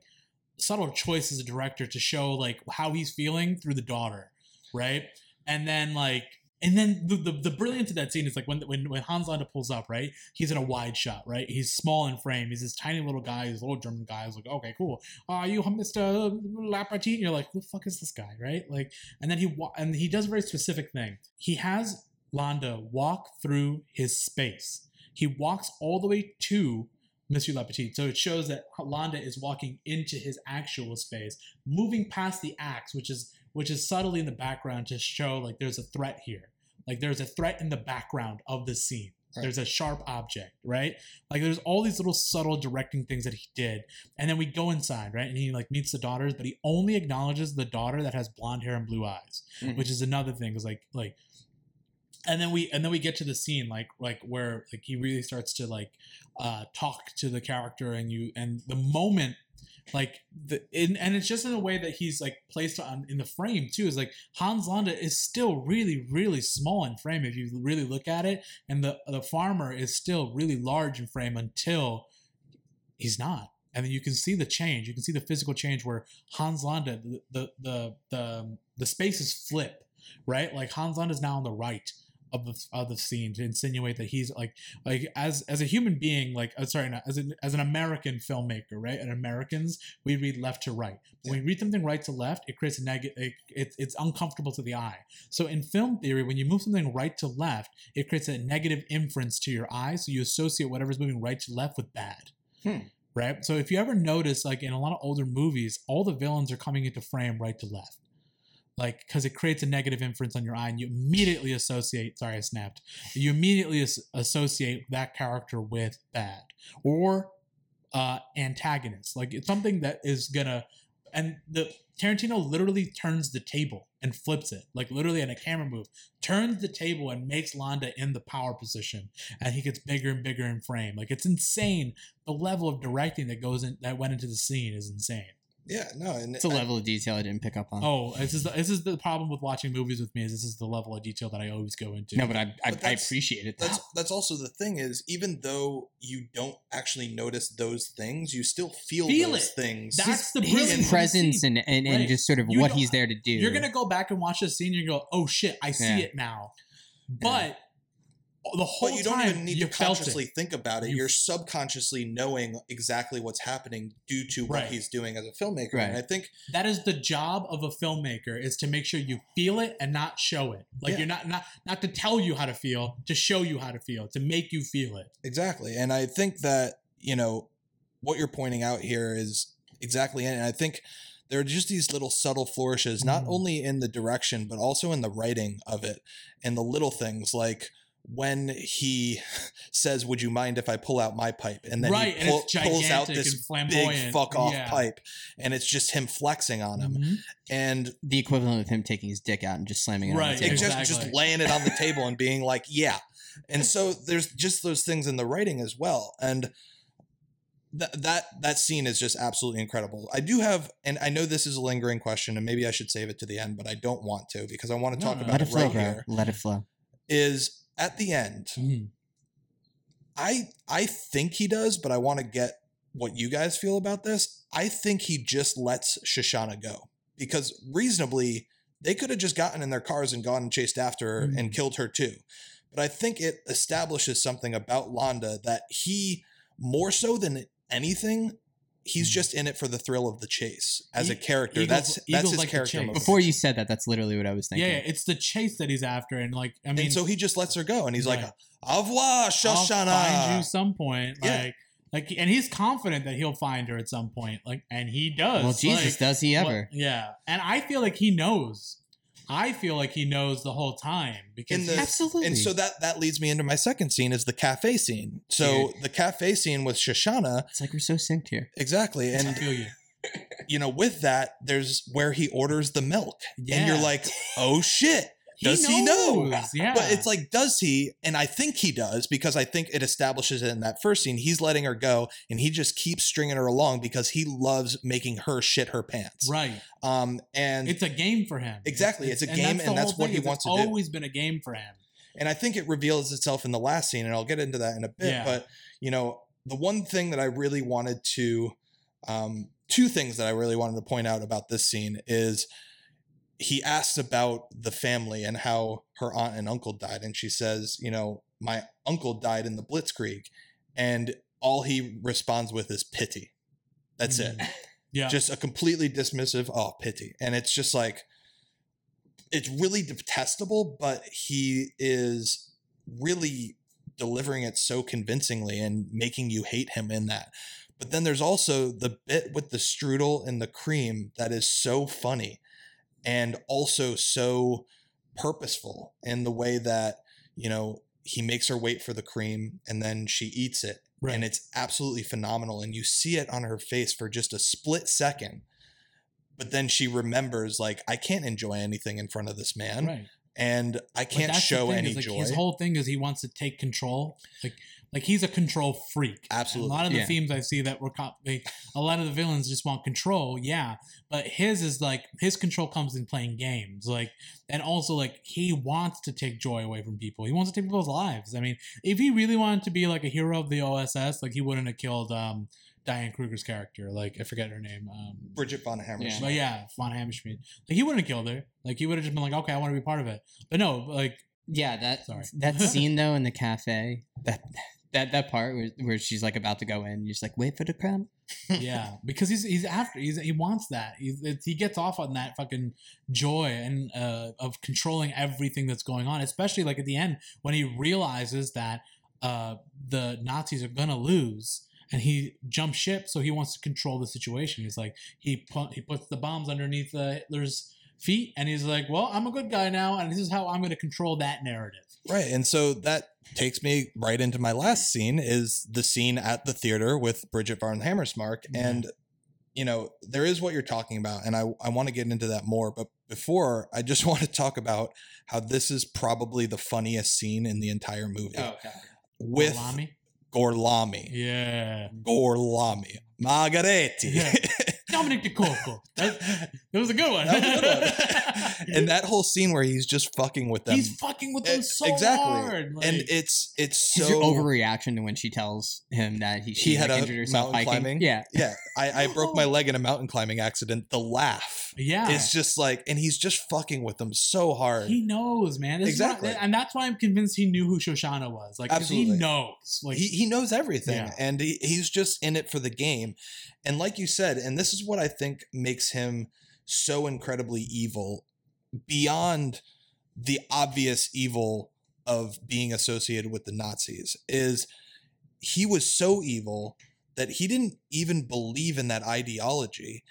subtle choice as a director to show like how he's feeling through the daughter right? And then like and then the, the, the brilliance of that scene is like when when when Hans Landa pulls up, right? He's in a wide shot, right? He's small in frame. He's this tiny little guy. A little German guy. He's like, okay, cool. Are you Mr. Lapratine? You're like, who the fuck is this guy, right? Like, and then he wa- and he does a very specific thing. He has Landa walk through his space. He walks all the way to Monsieur LaPadite. So it shows that Landa is walking into his actual space, moving past the axe, which is which is subtly in the background to show like there's a threat here. Like there's a threat in the background of the scene. Right. There's a sharp object, right? Like there's all these little subtle directing things that he did. And then we go inside, right? And he like meets the daughters, but he only acknowledges the daughter that has blonde hair and blue eyes, Mhm. which is another thing. Is like like and then we and then we get to the scene like like where like he really starts to like uh talk to the character and you and the moment like the in, and it's just in a way that he's like placed on in the frame too. Is like Hans Landa is still really really small in frame if you really look at it. And the the farmer is still really large in frame until he's not. And then you can see the change. You can see the physical change where Hans Landa the the the the, um, the spaces flip right? Like Hans Landa is now on the right of the of the scene to insinuate that he's like like as as a human being like uh, sorry not, as an as an American filmmaker right? And Americans we read left to right. When we read something right to left it creates a negative it, it, it's uncomfortable to the eye. So in film theory when you move something right to left it creates a negative inference to your eye so you associate whatever's moving right to left with bad. Hmm. right? So if you ever notice like in a lot of older movies all the villains are coming into frame right to left like because it creates a negative inference on your eye and you immediately associate sorry i snapped. You immediately as- associate that character with bad or uh antagonist. Like it's something that is gonna and the tarantino literally turns the table and flips it like literally in a camera move turns the table and makes Landa in the power position and he gets bigger and bigger in frame. Like it's insane. The level of directing that goes in that went into the scene is insane Yeah, no, and It's a I- level of detail I didn't pick up on. Oh, this is the, this is the problem with watching movies with me. Is this is the level of detail that I always go into. no, but I I, But I appreciate it. that's that's also the thing is even though you don't actually notice those things, you still feel, Feel those it. things. That's the his brilliance of the presence scene. and and, and Right. just sort of You what he's there to do. You're gonna go back and watch this scene. and You go, oh shit, I see Yeah. it now. But the whole but you don't even need to consciously it. think about it. You- are subconsciously knowing exactly what's happening due to what Right. he's doing as a filmmaker. Right. And I think That is the job of a filmmaker is to make sure you feel it and not show it. Like Yeah. you're not not not to tell you how to feel, to show you how to feel, to make you feel it. Exactly. And I think that, you know, what you're pointing out here is exactly it. And I think there are just these little subtle flourishes, not Mhm. only in the direction, but also in the writing of it and the little things like when he says, Would you mind if I pull out my pipe? And then right, he pull, it's pulls out this big fuck off Yeah. pipe. And it's just him flexing on him. Mhm. And the equivalent of him taking his dick out and just slamming it on Right, the table. just Exactly. just laying it on the table and being like, yeah. And so there's just those things in the writing as well. And that that that scene is just absolutely incredible. I do have, and I know this is a lingering question, and maybe I should save it to the end, but I don't want to because I want to No, talk no, about it it flow, right bro. here. Let it flow. Is at the end, Mhm. I I think he does, but I want to get what you guys feel about this. I think he just lets Shoshana go because reasonably they could have just gotten in their cars and gone and chased after her and Mhm. killed her too. But I think it establishes something about Landa that he more so than anything he's Mhm. just in it for the thrill of the chase as a character. Eagles- that's that's Eagles his like character. chase. Before you said that, that's literally what I was thinking. Yeah, yeah, it's the chase that he's after, and like I mean, and so he just lets her go and he's Right. like, "Au revoir, Shoshana." I'll find you some point. Yeah. Like, like, and he's confident that he'll find her at some point. Like, and he does. well, Jesus, like, does he what- ever? yeah, and I feel like he knows. I feel like he knows the whole time because the- Absolutely. And so that that leads me into my second scene is the cafe scene. So the cafe scene with Shoshana, it's like we're so synced here. exactly. I And feel you. you know, with that, there's where he orders the milk. And you're like, oh shit. Does he know? knows, Yeah, But it's like, does he? And I think he does because I think it establishes it in that first scene. He's letting her go and he just keeps stringing her along because he loves making her shit her pants. right. Um, and It's a game for him. Exactly, it's a game, and the that's what he wants it's to do. Always been a game for him. and I think it reveals itself in the last scene, and I'll get into that in a bit. Yeah. But you know, the one thing that I really wanted to, um, two things that I really wanted to point out about this scene is he asks about the family and how her aunt and uncle died, and she says, you know, my uncle died in the Blitzkrieg, and all he responds with is pity. That's it Mhm. Yeah. just a completely dismissive oh pity and it's just like it's really detestable but he is really delivering it so convincingly and making you hate him in that but then there's also the bit with the strudel and the cream that is so funny and also so purposeful in the way that you know he makes her wait for the cream and then she eats it right. and it's absolutely phenomenal and you see it on her face for just a split second but then she remembers like i can't enjoy anything in front of this man right. and i can't show thing, any is, like, joy His whole thing is he wants to take control. Like like he's a control freak. And Absolutely. a lot of the Yeah. themes I see that were co- like a lot of the villains just want control. Yeah, but his is like his control comes in playing games. Like and also like he wants to take joy away from people. He wants to take people's lives. I mean, if he really wanted to be like a hero of the OSS, like he wouldn't have killed um Diane Kruger's character. Like I forget her name. Um, bridget von hammerstein but yeah, Von Hammerschmidt. Like he wouldn't have killed her. Like he would have just been like, okay, I want to be part of it. But no, like Yeah, that Sorry. that scene though in the cafe, that that that part where, where she's like about to go in, you're just like, wait for the crumb. yeah, because he's he's after he's he wants that. He's he gets off on that fucking joy and uh, of controlling everything that's going on, especially like at the end when he realizes that uh, the Nazis are gonna lose. And he jumps ship, so he wants to control the situation. He's like he put, he puts the bombs underneath uh, Hitler's feet, and he's like, "Well, I'm a good guy now, and this is how I'm going to control that narrative." Right. And so that takes me right into my last scene is the scene at the theater with Bridget Van Hammersmark. Yeah. And, you know, there is what you're talking about. And I, I want to get into that more. But before, I just want to talk about how this is probably the funniest scene in the entire movie Oh, God. with Salami? Gorlami. yeah, Gorlami. Margheriti. Yeah. Dominic Decocco. That, that was a good one. That was a good and that whole scene where he's just fucking with them. he's fucking with them so exactly. hard. Like, and it's it's His so overreaction to when she tells him that he, she He had like, a injured herself mountain hiking. climbing? Yeah. yeah I, I broke my leg in a mountain climbing accident the laugh yeah, it's just like and he's just fucking with them so hard he knows, man. This is why- Exactly. and that's why I'm convinced he knew who Shoshana was. Like, 'cause he knows. Like, he, he knows everything Yeah. and he, he's just in it for the game and like you said and this is what i think makes him so incredibly evil beyond the obvious evil of being associated with the nazis is he was so evil that he didn't even believe in that ideology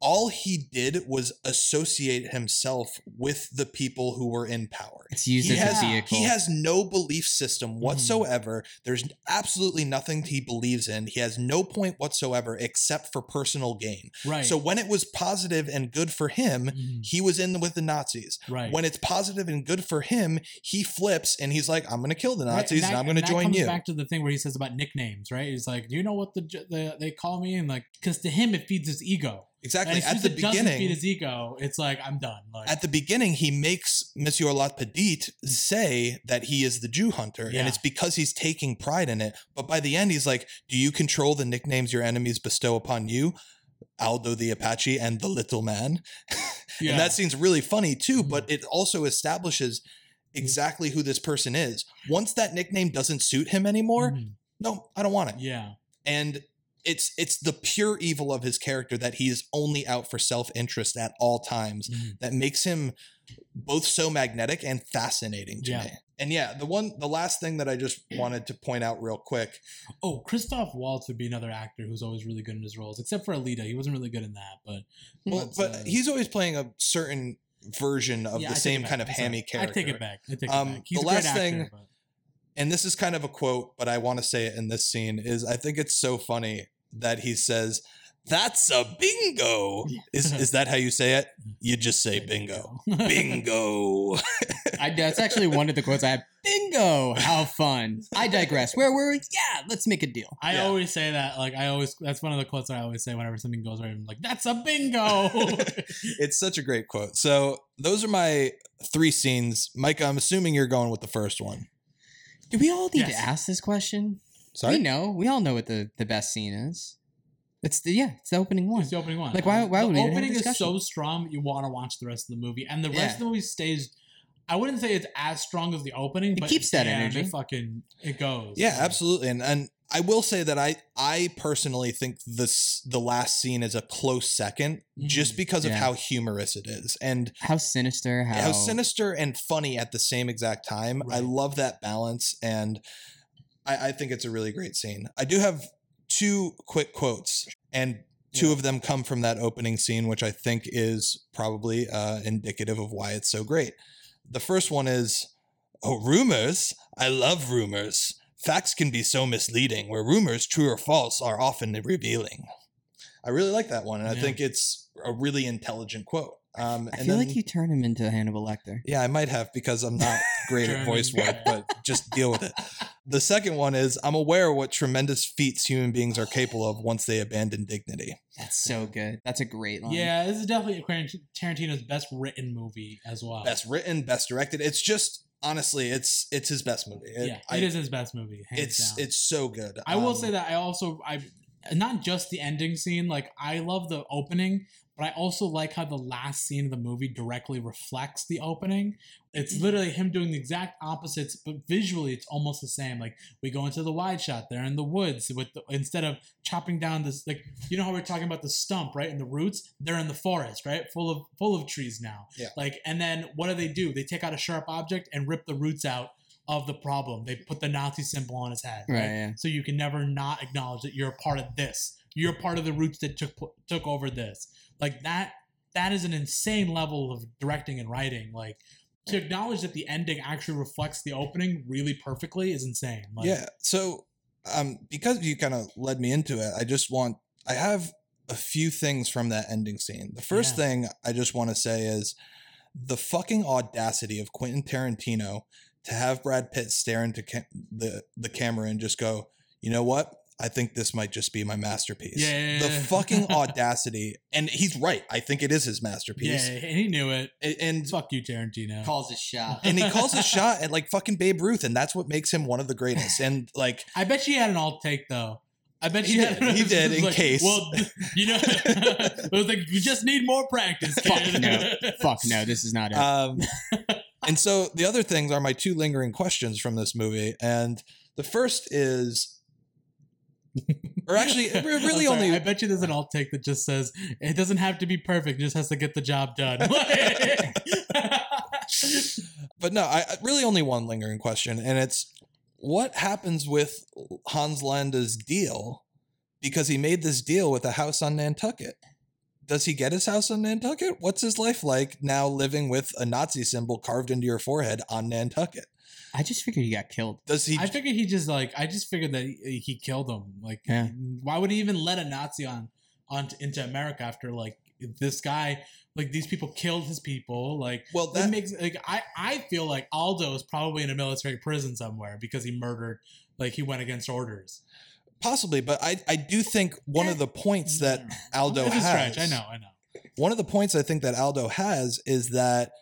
all he did was associate himself with the people who were in power It's used He as has- a vehicle. he has no belief system Mm-hmm. whatsoever. There's absolutely nothing he believes in. He has no point whatsoever except for personal gain. right. So when it was positive and good for him, Mhm. he was in with the Nazis. right. When it's positive and good for him, he flips and he's like, "I'm going to kill the Right, Nazis that- and I'm going to join you." Back to the thing where he says about nicknames, right? He's like, "Do you know what the, the they call me?" And like, because to him it feeds his ego. Exactly. And as At the it doesn't feed beginning, his ego, it's like I'm done. Like, at the beginning, he makes Monsieur LaPadite say that he is the Jew hunter, Yeah. and it's because he's taking pride in it. But by the end, he's like, "Do you control the nicknames your enemies bestow upon you?" Aldo the Apache and the Little Man, yeah. and that scene's really funny too. But it also establishes exactly who this person is. Once that nickname doesn't suit him anymore, Mhm. no, I don't want it. yeah, And it's it's the pure evil of his character that he is only out for self interest at all times Mhm. that makes him both so magnetic and fascinating to Yeah. me. And yeah, the one the last thing that I just wanted to point out real quick. Oh, Christoph Waltz would be another actor who's always really good in his roles, except for Alita. He wasn't really good in that, but Well, but uh, he's always playing a certain version of Yeah, the take same kind of hammy character. I take it back. I take Um, it back. He's the last actor, thing- but- And this is kind of a quote, but I want to say it in this scene is I think it's so funny that he says, "That's a bingo." Is is that how you say it? You just say bingo. Bingo. I, that's actually one of the quotes I have. Bingo! How fun. I digress. Where were we? Yeah, let's make a deal. I Yeah. always say that. Like I always, that's one of the quotes I always say whenever something goes right. I'm like, "That's a bingo." it's such a great quote. So those are my three scenes. Micah, I'm assuming you're going with the first one. Do we all need Yes. to ask this question? Sorry. We know. We all know what the, the best scene is. It's the yeah, it's the opening one. It's the opening one. Like, why- why the would we even have opening is so strong you want to watch the rest of the movie, and the rest Yeah. of the movie stays. I wouldn't say it's as strong as the opening, but It keeps that damn, energy. It fucking it goes. Yeah, absolutely. And and I will say that I I personally think this the last scene is a close second just Mhm. because of how humorous it is and how sinister, how, how sinister and funny at the same exact time. I love that balance and I, I think it's a really great scene. I do have two quick quotes and two Yeah. of them come from that opening scene, which I think is probably uh, indicative of why it's so great. The first one is, "Oh, rumors! I love rumors. Facts can be so misleading. Where rumors, true or false, are often revealing." I really like that one, and I think it's a really intelligent quote. Um, I feel then, like you turn him into Hannibal Lecter. yeah, I might have because I'm not great at voice work, but just deal with it. The second one is I'm aware what tremendous feats human beings are capable of once they abandon dignity. That's so good. That's a great line. Yeah, this is definitely Quentin Tarantino's best written movie as well. Best written, best directed. It's just honestly, it's it's his best movie. It- yeah, I- it is his best movie. It's down. it's so good. I will Um, say that I also I not just the ending scene. Like I love the opening, but I also like how the last scene of the movie directly reflects the opening. It's Mm-hmm. literally him doing the exact opposites, but visually it's almost the same. Like we go into the wide shot, they're in the woods with the, instead of chopping down this like you know how we're talking about the stump right and the roots, they're in the forest right, full of full of trees now. Yeah. Like and then what do they do? They take out a sharp object and rip the roots out of the problem. They put the Nazi symbol on his head. Right, yeah. So you can never not acknowledge that you're a part of this. You're part of the roots that took took over this. Like that that is an insane level of directing and writing. Like to acknowledge that the ending actually reflects the opening really perfectly is insane. Like, yeah. So, um, because you kind of led me into it, I just want I have a few things from that ending scene. The first Yeah. thing I just want to say is the fucking audacity of Quentin Tarantino to have Brad Pitt stare into ca- the the camera and just go, you know what? I think this might just be my masterpiece. Yeah. The fucking audacity, and he's right. I think it is his masterpiece. yeah, masterpiece. and he knew it. A- And Fuck you, Tarantino. Calls his shot. and he calls a shot at like fucking Babe Ruth, and that's what makes him one of the greatest. And like, I bet she had an alt take though. I bet He she did. had. He did, It's in like, case. Well, you know, it was like you just need more practice. Fuck no. Fuck no, this is not it. um, and so the other things are my two lingering questions from this movie, and the first is, or actually, really sorry, only I bet you there's an alt take that just says it doesn't have to be perfect; it just has to get the job done. but no, I really only one lingering question, and it's what happens with Hans Landa's deal because he made this deal with a house on Nantucket. Does he get his house on Nantucket? What's his life like now living with a Nazi symbol carved into your forehead on Nantucket? I just figured he got killed. Does he? I figured he just like I just figured that he, he killed him. Like, Yeah. why would he even let a Nazi on on into America after like this guy? Like these people killed his people. Like well, that that makes like I I feel like Aldo is probably in a military prison somewhere because he murdered like he went against orders. possibly, but I I do think one of eh, the points mm, that mm, mm. Aldo it's a has. stretch. I know. I know. one of the points I think that Aldo has is that,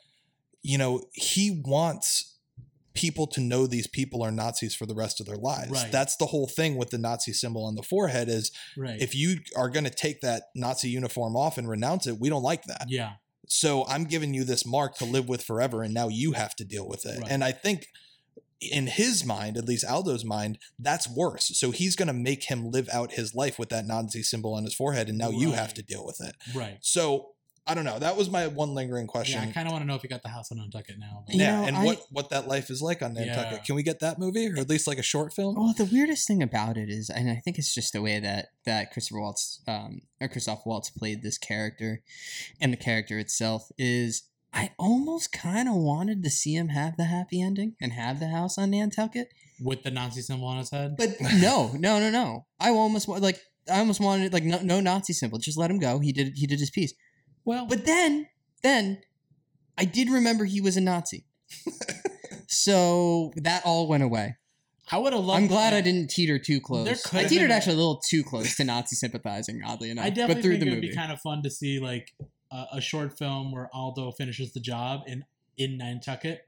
you know, he wants people to know these people are Nazis for the rest of their lives. Right. That's the whole thing with the Nazi symbol on the forehead is Right. if you are going to take that Nazi uniform off and renounce it, we don't like that. yeah. So I'm giving you this mark to live with forever and now you have to deal with it. Right. And I think in his mind, at least Aldo's mind, that's worse. So he's going to make him live out his life with that Nazi symbol on his forehead and now you have to deal with it. Right. So I don't know. That was my one lingering question. Yeah. I kind of want to know if he got the house on Nantucket now. but- You yeah, know, and I- what what that life is like on Nantucket. Yeah. Can we get that movie, or at least like a short film? Well, the weirdest thing about it is, and I think it's just the way that that Christopher Waltz, um, or Christoph Waltz played this character, and the character itself is. I almost kind of wanted to see him have the happy ending and have the house on Nantucket, with the Nazi symbol on his head. but no, no, no, no. I almost wa- like I almost wanted like no, no Nazi symbol. Just let him go. He did he did his piece. Well, But then, then I did remember he was a Nazi. so that all went away. I would have loved. I'm glad I didn't teeter too close. There I could've teetered been- actually a little too close to Nazi sympathizing, oddly enough. I definitely but through think the it would movie. be kind of fun to see like a, a short film where Aldo finishes the job in in Nantucket,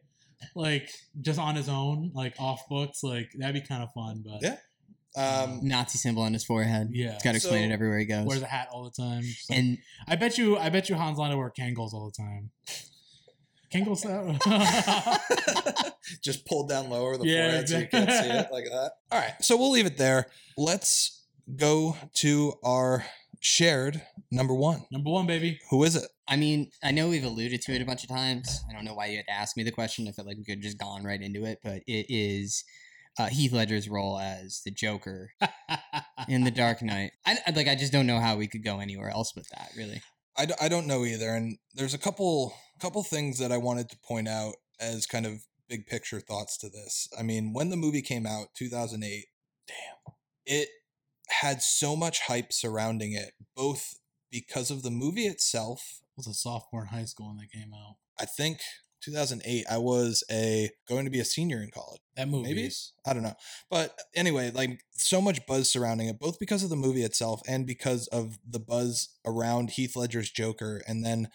like just on his own, like off books. Like that'd be kind of fun. But Yeah. Um, Nazi symbol on his forehead. yeah, He's got to explain So- it everywhere he goes. wears a hat all the time. Just like- and I bet you, I bet you, Hans Landa wear Kangols all the time. Kangols. just pulled down lower the Yeah, forehead so you can't see it like that. All right, so we'll leave it there. Let's go to our shared number one. Number one, baby. Who is it? I mean, I know we've alluded to it a bunch of times. I don't know why you had to ask me the question. I felt like we could have just gone right into it, but it is uh, Heath Ledger's role as the Joker in The Dark Knight. I, I- like. I just don't know how we could go anywhere else with that. Really. I, d- I don't know either, and there's a couple couple things that I wanted to point out as kind of big picture thoughts to this. I mean, when the movie came out, 2008, damn, it had so much hype surrounding it, both because of the movie itself. was a sophomore in high school when they came out. I think 2008, I was a going to be a senior in college. That movie. Maybe I don't know, but anyway, like so much buzz surrounding it, both because of the movie itself and because of the buzz around Heath Ledger's Joker, and then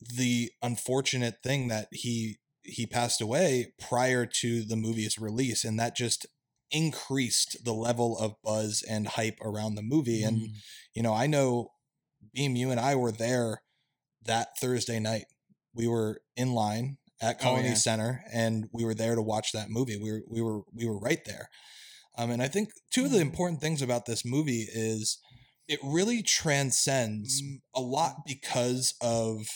the unfortunate thing that he he passed away prior to the movie's release, and that just increased the level of buzz and hype around the movie. And Mm. you know, I know Beam, you and I were there that Thursday night. We were in line at Oh, Colony yeah. Center, and we were there to watch that movie. We were we were we were right there. Um, and I think two of the important things about this movie is it really transcends a lot because of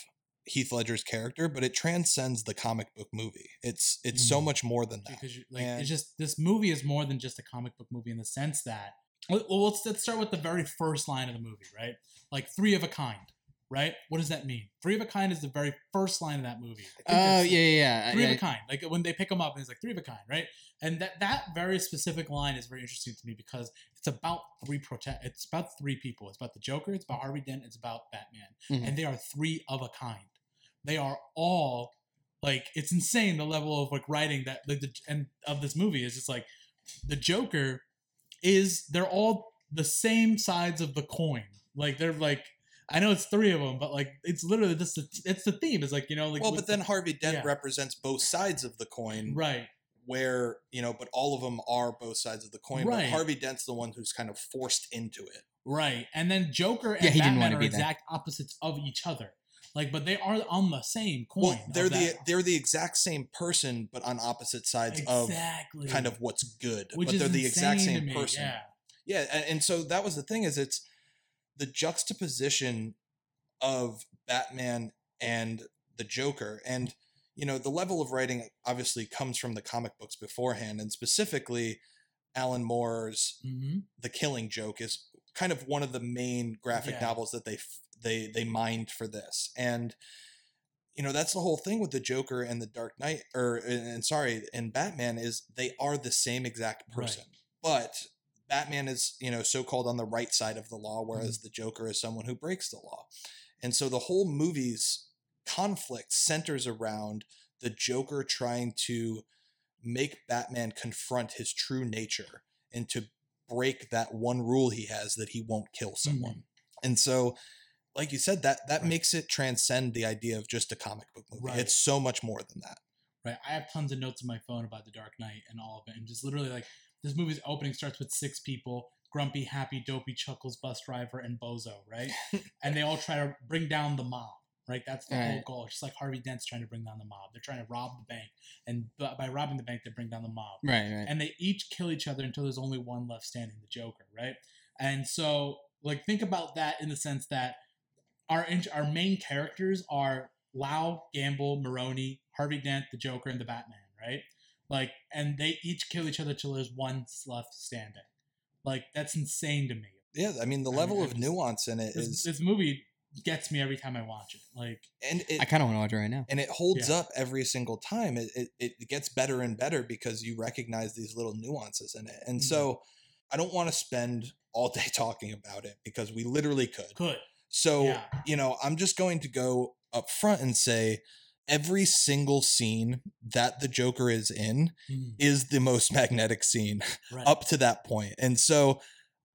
Heath Ledger's character, but it transcends the comic book movie. It's it's so Mm. much more than that. because like And- it's just this movie is more than just a comic book movie in the sense that well well, let's let's start with the very first line of the movie right like three of a kind right? What does that mean? Three of a kind is the very first line of that movie. Oh yeah, yeah, yeah. three I- of a kind. Like when they pick him up, and it's like three of a kind, right? And that that very specific line is very interesting to me because it's about three protect. It's about three people. It's about the Joker. It's about Harvey Dent. It's about Batman, Mhm. and they are three of a kind. They are all like it's insane the level of like writing that like the and of this movie is just like the Joker is they're all the same sides of the coin. Like they're like. I know it's three of them, but like it's literally just the, it's the theme. It's like you know, like well, but then the- Harvey Dent yeah. represents both sides of the coin, right, where you know, but all of them are both sides of the coin. Right. But Harvey Dent's the one who's kind of forced into it. Right. And then Joker and Yeah, he didn't Batman are be there. exact opposites of each other. Like, but they are on the same coin. Well, they're the that- they're the exact same person, but on opposite sides exactly of kind of what's good. which but is they're the exact same person. Yeah. Yeah, and, and so that was the thing is it's the juxtaposition of Batman and the Joker and you know the level of writing obviously comes from the comic books beforehand and specifically Alan Moore's hmm The Killing Joke is kind of one of the main graphic Yeah. novels that they they they mined for this and you know that's the whole thing with the Joker and the Dark Knight or and, and sorry and Batman is they are the same exact Right. person but Batman is you know so called on the right side of the law whereas Mm-hmm. the Joker is someone who breaks the law and so the whole movie's conflict centers around the Joker trying to make Batman confront his true nature and to break that one rule he has that he won't kill someone. And so like you said that that Mm-hmm. Right. makes it transcend the idea of just a comic book movie. Right. It's so much more than that. Right. I have tons of notes in my phone about The Dark Knight and all of it. And just literally like this movie's opening starts with six people grumpy, happy, dopey, chuckles, bus driver, and bozo, right? and they all try to bring down the mob. Right, that's the whole Right. goal. It's just like Harvey Dent's trying to bring down the mob. They're trying to rob the bank, and by robbing the bank, they bring down the mob. Right, right. and they each kill each other until there's only one left standing, the Joker, right? And so, like, think about that in the sense that our our main characters are Lau, Gamble, Maroni, Harvey Dent, the Joker, and the Batman, right? Like, and they each kill each other till there's one left standing. Like, that's insane to me. Yeah, I mean the I level mean, of it's- nuance in it This, is this movie gets me every time I watch it. Like, and it I kind of want to watch it right now. and it holds Yeah. up every single time. It, it it gets better and better because you recognize these little nuances in it. And Mhm. so I don't want to spend all day talking about it because we literally could. could. So, Yeah. you know, I'm just going to go up front and say every single scene that the Joker is in Mhm. is the most magnetic scene Right. up to that point. And so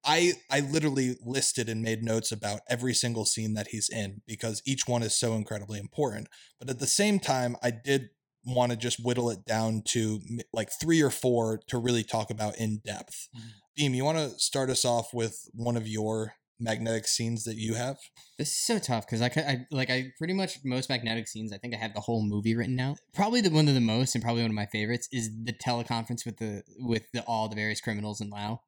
I I literally listed and made notes about every single scene that he's in because each one is so incredibly important. But at the same time, I did want to just whittle it down to like three or four to really talk about in depth. Mhm. Beam, you want to start us off with one of your magnetic scenes that you have? This is so tough because I, I like I pretty much most magnetic scenes. I think I have the whole movie written out. Probably the one of the most and probably one of my favorites is the teleconference with the with the all the various criminals in Lau,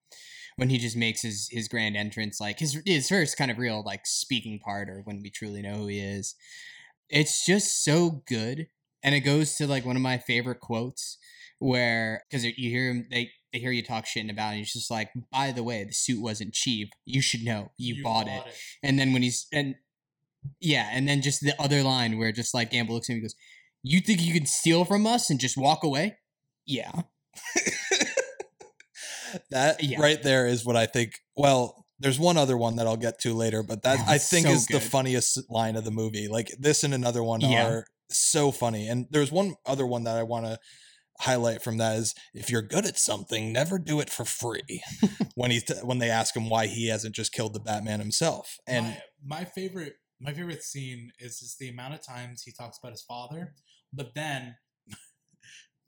when he just makes his his grand entrance, like his his first kind of real like speaking part, or when we truly know who he is. It's just so good, and it goes to like one of my favorite quotes where because you hear him they. They hear you talk shit about it, and he's just like, by the way, the suit wasn't cheap. You should know. You, bought, it. And then when he's and yeah, and then just the other line where just like Gamble looks at him and goes, You think you can steal from us and just walk away? Yeah. that Yeah. right there is what I think. Well, there's one other one that I'll get to later, but that I think so is the funniest line of the movie. Like this and another one Yeah. are so funny. And there's one other one that I want to highlight from that is if you're good at something, never do it for free. when he when they ask him why he hasn't just killed the Batman himself, and my, my favorite my favorite scene is just the amount of times he talks about his father, but then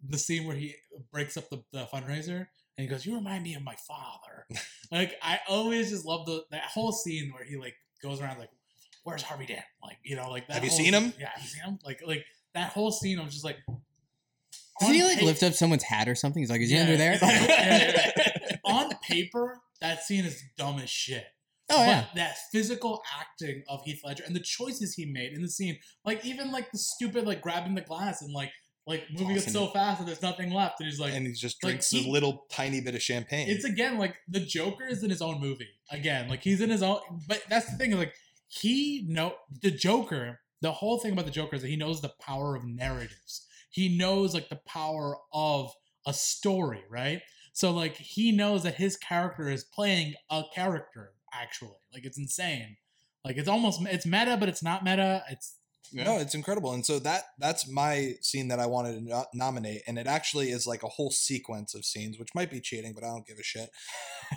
the scene where he breaks up the, the fundraiser and he goes, "You remind me of my father." like I always just love the that whole scene where he like goes around like, "Where's Harvey Dent?" Like you know, like that. Have you seen scene- him? Yeah, have you seen him? Like like that whole scene. I was just like. Doesn't he like pa- lift up someone's hat or something? He's like, Is he Yeah, under there? yeah, yeah, yeah. on paper, that scene is dumb as shit. oh yeah. That physical acting of Heath Ledger and the choices he made in the scene, like even like the stupid like grabbing the glass and like like oh, moving it so fast and there's nothing left, and he's like, and he just like, drinks he- a little tiny bit of champagne. it's again like the Joker is in his own movie again, like he's in his own. But that's the thing, like he know the Joker. The whole thing about the Joker is that he knows the power of narratives. He knows like the power of a story, right? So like he knows that his character is playing a character actually. Like it's insane. Like it's almost it's meta, but it's not meta. It's No, it's incredible. And so that that's my scene that I wanted to no- nominate, and it actually is like a whole sequence of scenes, which might be cheating, but I don't give a shit.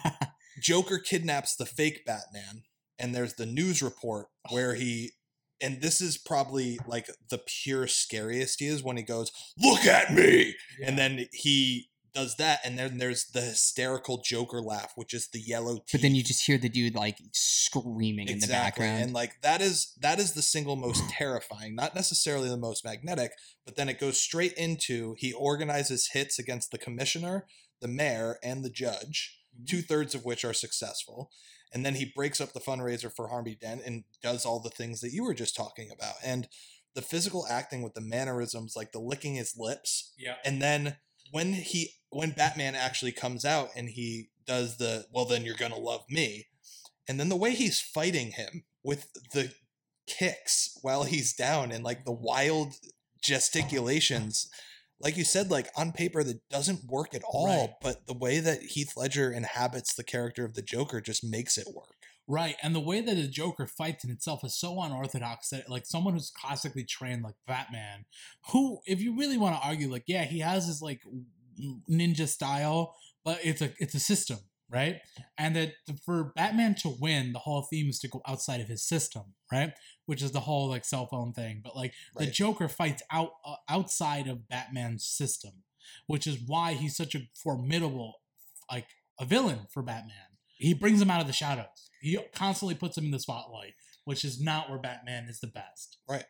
Joker kidnaps the fake Batman, and there's the news report where he, and this is probably like the pure scariest he is when he goes, "Look at me," and then he does that, and then there's the hysterical Joker laugh, which is the yellow. Teeth. But then you just hear the dude like screaming in the background. and like that is that is the single most terrifying not necessarily the most magnetic but then it goes straight into he organizes hits against the commissioner the mayor and the judge mm-hmm. two-thirds of which are successful and then he breaks up the fundraiser for harvey dent and does all the things that you were just talking about and the physical acting with the mannerisms like the licking his lips yeah. and then when he when batman actually comes out and he does the well then you're gonna love me and then the way he's fighting him with the kicks while he's down and like the wild gesticulations like you said like on paper that doesn't work at all Right. but the way that heath ledger inhabits the character of the joker just makes it work Right, and the way that the Joker fights in itself is so unorthodox that like someone who's classically trained like Batman, who if you really want to argue like yeah, he has his like ninja style, but it's a it's a system, right? And that for Batman to win, the whole theme is to go outside of his system, right? Which is the whole like cell phone thing, but like the Joker fights out uh, outside of Batman's system, which is why he's such a formidable like a villain for Batman. He brings him out of the shadows. He constantly puts him in the spotlight, which is not where Batman is the best. Right.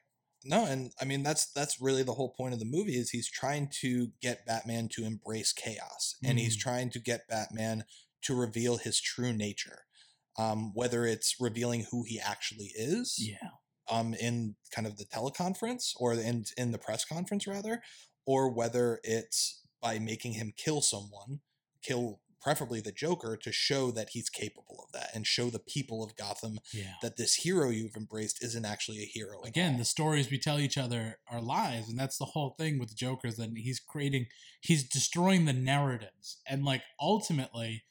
No and i mean that's that's really the whole point of the movie is he's trying to get batman to embrace chaos and he's Mm. trying to get batman to reveal his true nature um, whether it's revealing who he actually is Yeah. Um, in kind of the teleconference or in in the press conference rather, or whether it's by making him kill someone, kill preferably the Joker to show that he's capable of that and show the people of Gotham Yeah. that this hero you've embraced isn't actually a hero. Again, the stories we tell each other are lies, and that's the whole thing with the Joker is that he's creating, he's destroying the narratives, and like ultimately,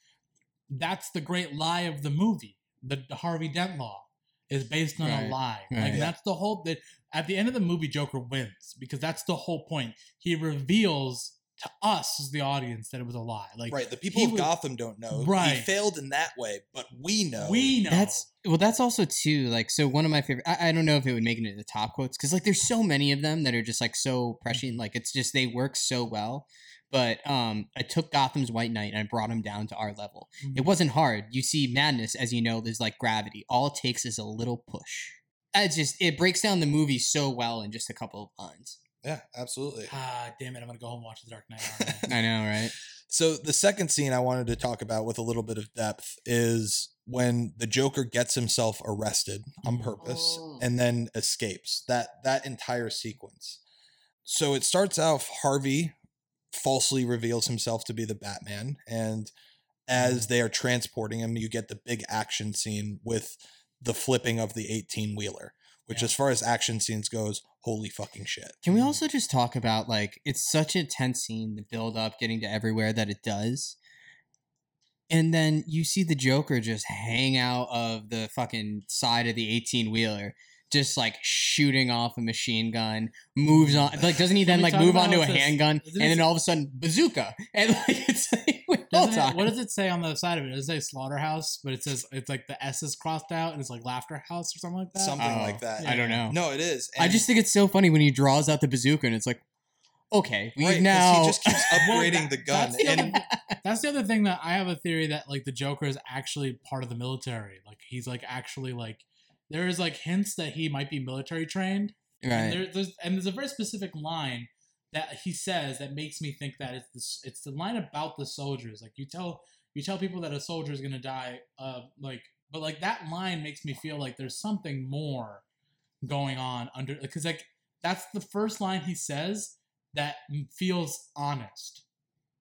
that's the great lie of the movie. The, the Harvey Dent law is based on a lie. Right. Like Yeah. that's the whole. That at the end of the movie, Joker wins because that's the whole point. He reveals to us as the audience that it was a lie. Like right. The people of was- Gotham don't know. Right, He Right. failed in that way, but we know. we know That's well. That's also too like so. One of my favorite. I, I don't know if it would make it into the top quotes because like there's so many of them that are just like so mm. prescient. Like it's just they work so well. But um, I took Gotham's White Knight and I brought him down to our level. It wasn't hard. You see, madness, as you know, there's like gravity. All it takes is a little push. It's just it breaks down the movie so well in just a couple of lines. Yeah, absolutely. Ah, damn it! I'm gonna go home and watch The Dark Knight. I? I know, right? So the second scene I wanted to talk about with a little bit of depth is when the Joker gets himself arrested on purpose Oh. and then escapes. That that entire sequence. So it starts off Harvey falsely reveals himself to be the Batman and mm. as they are transporting him you get the big action scene with the flipping of the 18 wheeler which Yeah. as far as action scenes goes holy fucking shit. Can we also just talk about like it's such a tense scene, the build up, getting to everywhere that it does. And then you see the Joker just hang out of the fucking side of the 18 wheeler, just like shooting off a machine gun, moves on like doesn't he then like move on to a this- handgun and then all of a sudden bazooka. And like it's like we're all it, what does it say on the side of it? Does it say slaughterhouse? But it says it's like the S is crossed out and it's like laughter house or something like that. Something Oh, like that. I don't know. No, it is. I just think it's so funny when he draws out the bazooka and it's like, okay, we've right, 'cause now he just keeps Well, upgrading that- the gun that's the and other- That's the other thing that I have a theory that like the Joker is actually part of the military. Like he's like actually like there is like hints that he might be military trained. And right. there, there's and there's a very specific line that he says that makes me think that it's this it's the line about the soldiers. Like you tell you tell people that a soldier is gonna die, uh, like but like that line makes me feel like there's something more going on under because like that's the first line he says that feels honest,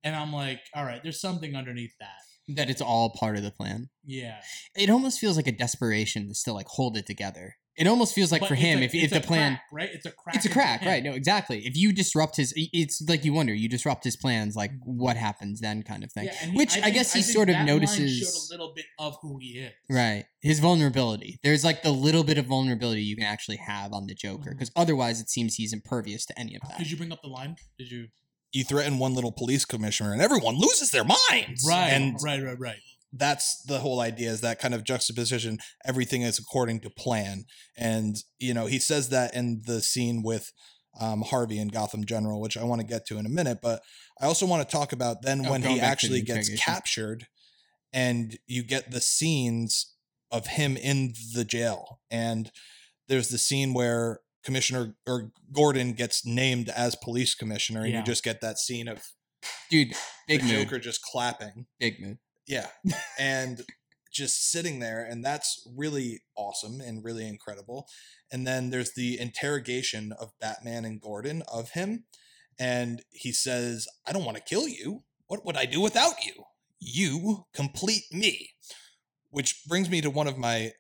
and I'm like, all right, there's something underneath that. That it's all part of the plan. Yeah. It almost feels like a desperation to still like hold it together. It almost feels like But for him, a- if, if the a plan, crack, right? It's a crack. it's a crack, right? No, exactly. If you disrupt his, it's like you wonder, you disrupt his plans, like mm-hmm. what happens then, kind of thing. Yeah, he- Which I think- guess he think sort of notices- Showed a little bit of who he is. Right. His vulnerability. There's like the little bit of vulnerability you can actually have on the Joker, mm-hmm. because otherwise it seems he's impervious to any of that. Did you bring up the line? Did you? You threaten one little police commissioner, and everyone loses their minds. Right. and right. Right. Right. that's the whole idea is that kind of juxtaposition everything is according to plan and you know he says that in the scene with um, harvey and gotham general which i want to get to in a minute but i also want to talk about then Oh, when he actually gets captured and you get the scenes of him in the jail and there's the scene where commissioner or gordon gets named as police commissioner and Yeah. you just get that scene of Dude, the big mood. joker just clapping Big mood. yeah. And just sitting there. And that's really awesome and really incredible. And then there's the interrogation of Batman and Gordon of him. And he says, I don't want to kill you. What would I do without you? You complete me. Which brings me to one of my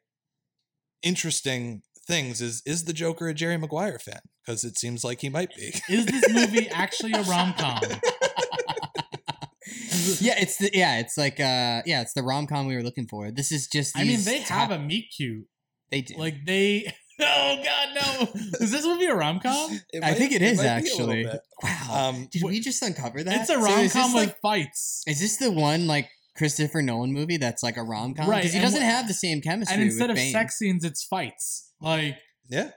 interesting things is is the Joker a Jerry Maguire fan? Because it seems like he might be. Is this movie actually a rom com? yeah, it's the yeah, it's like uh yeah, it's the rom com we were looking for. This is just I mean, they top- have a meet cute. they do. Like they. Oh God, no! Is this movie a rom com? I think it is might be a little actually. Wow. Um, Did we just uncover that? It's a rom is this com with like fights. is this the one like Christopher Nolan movie that's like a rom com? Right, Because he and doesn't wh- have the same chemistry. And instead with of Bane. sex scenes, it's fights. Like yeah,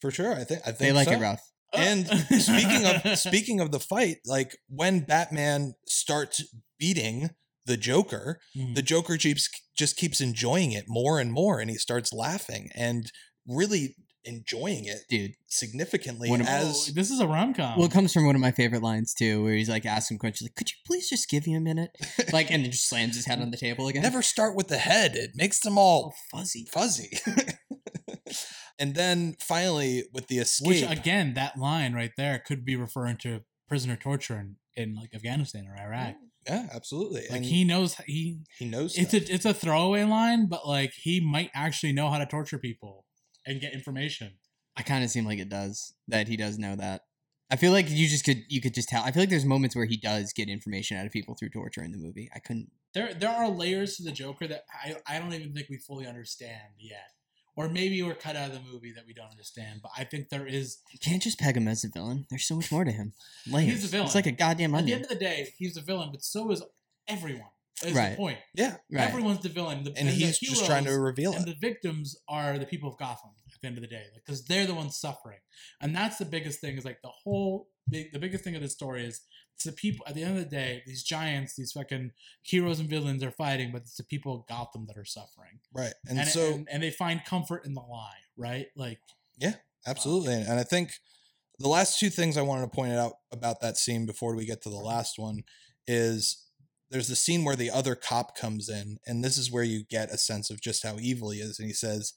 for sure. I think I think they like so. it rough. And speaking of speaking of the fight, like when Batman starts beating the Joker, Mm. the Joker keeps just keeps enjoying it more and more, and he starts laughing and really enjoying it Dude. significantly of- as Oh, this is a rom com. Well, it comes from one of my favorite lines too, where he's like asking questions like, Could you please just give me a minute? Like and then just slams his head on the table again. never start with the head; it makes them Oh, all fuzzy. fuzzy. and then finally, with the escape, Which again, that line right there could be referring to prisoner torture in, in like Afghanistan or Iraq. yeah, absolutely, Like and he knows he. he knows It's stuff. a it's a throwaway line, but like he might actually know how to torture people and get information. I kind of seem like it does that he does know that. I feel like you just could you could just tell. I feel like there's moments where he does get information out of people through torture in the movie. I couldn't. There there are layers to the Joker that I I don't even think we fully understand yet. Or maybe we're cut out of the movie that we don't understand, but I think there is You can't just peg him as a villain. There's so much more to him. Layers. He's a villain. It's like a goddamn at the end of the day, he's a villain, but so is everyone. Is Right. the point. yeah, right. Everyone's the villain. The, and the he's just trying to heroes reveal and it. the victims are the people of Gotham at the end of the day, because they're the ones suffering, and that's the biggest thing. Is like the whole the, the biggest thing of this story is it's the people at the end of the day. These giants, these fucking heroes and villains are fighting, but it's the people of Gotham that are suffering, Right, and, and so and, and they find comfort in the lie, right? Like Yeah, Absolutely. And I think the last two things I wanted to point out about that scene before we get to the last one is there's the scene where the other cop comes in, and this is where you get a sense of just how evil he is. And he says,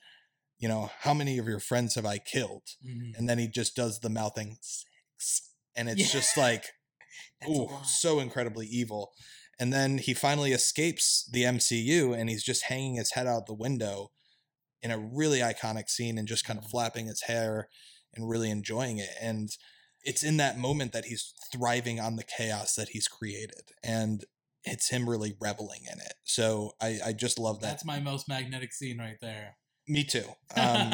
You know, how many of your friends have I killed? mhm. And then he just does the mouthing six. And it's Yeah. just like, ooh, so incredibly evil. And then he finally escapes the MCU and he's just hanging his head out the window in a really iconic scene and just kind of flapping his hair and really enjoying it. And it's in that moment that he's thriving on the chaos that he's created. And it's him really reveling in it. So I, I just love that. That's my most magnetic scene right there. Me too. Um,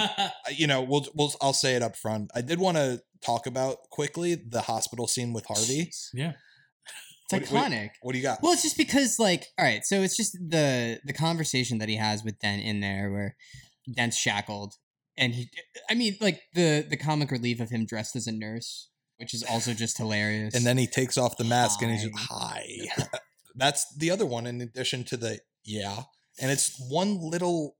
you know, we'll, we'll, I'll say it up front. I did want to talk about quickly the hospital scene with Harvey. yeah. It's What- what- iconic. What do you got? Well, it's just because, like, all right, so it's just the the conversation that he has with Dent in there, where Dent's shackled, and he, I mean, like the the comic relief of him dressed as a nurse, which is also just hilarious. and then he takes off the mask and he's just, Hi. That's the other one in addition to the yeah. And it's one little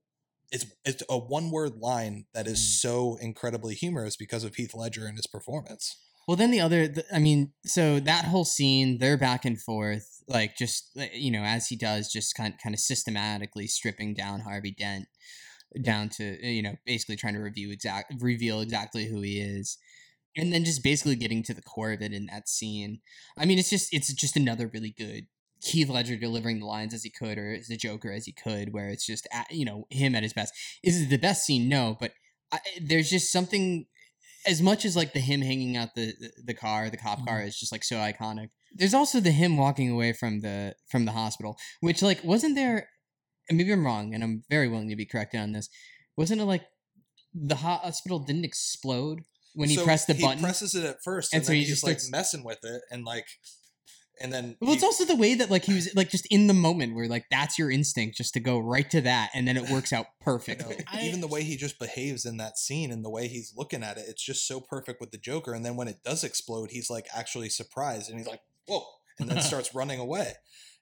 it's it's a one word line that is Mm. so incredibly humorous because of Heath Ledger and his performance. Well, then the other, the, I mean, so that whole scene, they're back and forth, like just you know, as he does, just kind kind of systematically stripping down Harvey Dent down to you know, basically trying to review exact reveal exactly who he is, and then just basically getting to the core of it in that scene. I mean, it's just it's just another really good Heath Ledger delivering the lines as he could, or as the Joker as he could, where it's just at, you know him at his best. Is it the best scene? No, but I, there's just something. As much as like the him hanging out the the, the car, the cop car mm-hmm. is just like so iconic. There's also the him walking away from the from the hospital, which like wasn't there. Maybe I'm wrong, and I'm very willing to be corrected on this. Wasn't it like the hospital didn't explode when he So pressed the he button? presses it at first, And and, so then he he's just like messing with it, and like, and then Well, it's also the way that like he was like just in the moment where like that's your instinct just to go right to that and then it works out you know, perfectly. Even the way he just behaves in that scene and the way he's looking at it, it's just so perfect with the Joker. And then when it does explode, he's like actually surprised, and he's like, "Whoa!" and then starts running away.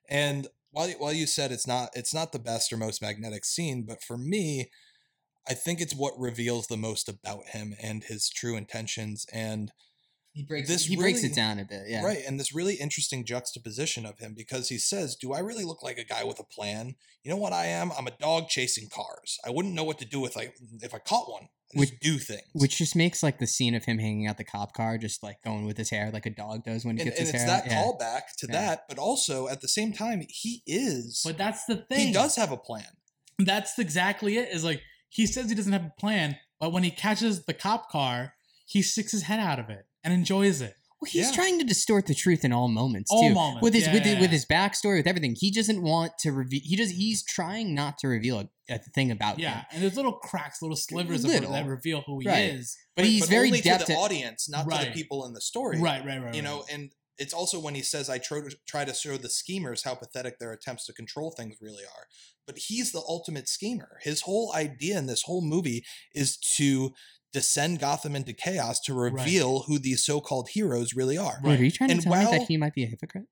And while while you said it's not it's not the best or most magnetic scene, but for me, I think it's what reveals the most about him and his true intentions and He breaks This he breaks it down a bit, yeah. Right. And this really interesting juxtaposition of him because he says, Do I really look like a guy with a plan? You know what I am? I'm a dog chasing cars. I wouldn't know what to do with like if I caught one. Which- do things. Which just makes like the scene of him hanging out the cop car, just like going with his hair like a dog does when he and, gets and his it's hair that. Yeah. callback to Yeah. that, but also at the same time, he is But that's the thing. he does have a plan. That's exactly it. Is like he says he doesn't have a plan, but when he catches the cop car, he sticks his head out of it and enjoys it. Well, he's Yeah. trying to distort the truth in all moments All too. moments, With his with yeah. it, with his backstory, with everything, he doesn't want to reveal. He does. He's trying not to reveal a, a thing about Yeah, him. and there's little cracks, little slivers of Little. that reveal who he Right. is. But Right, he's very only to the audience, not to the people in the story. Right, right, right. You know, and it's also when he says, I try to, try to show the schemers how pathetic their attempts to control things really are. But he's the ultimate schemer. His whole idea in this whole movie is to descend Gotham into chaos to Right. reveal who these so called heroes really are. Wait, are you trying to And tell me that he might be a hypocrite?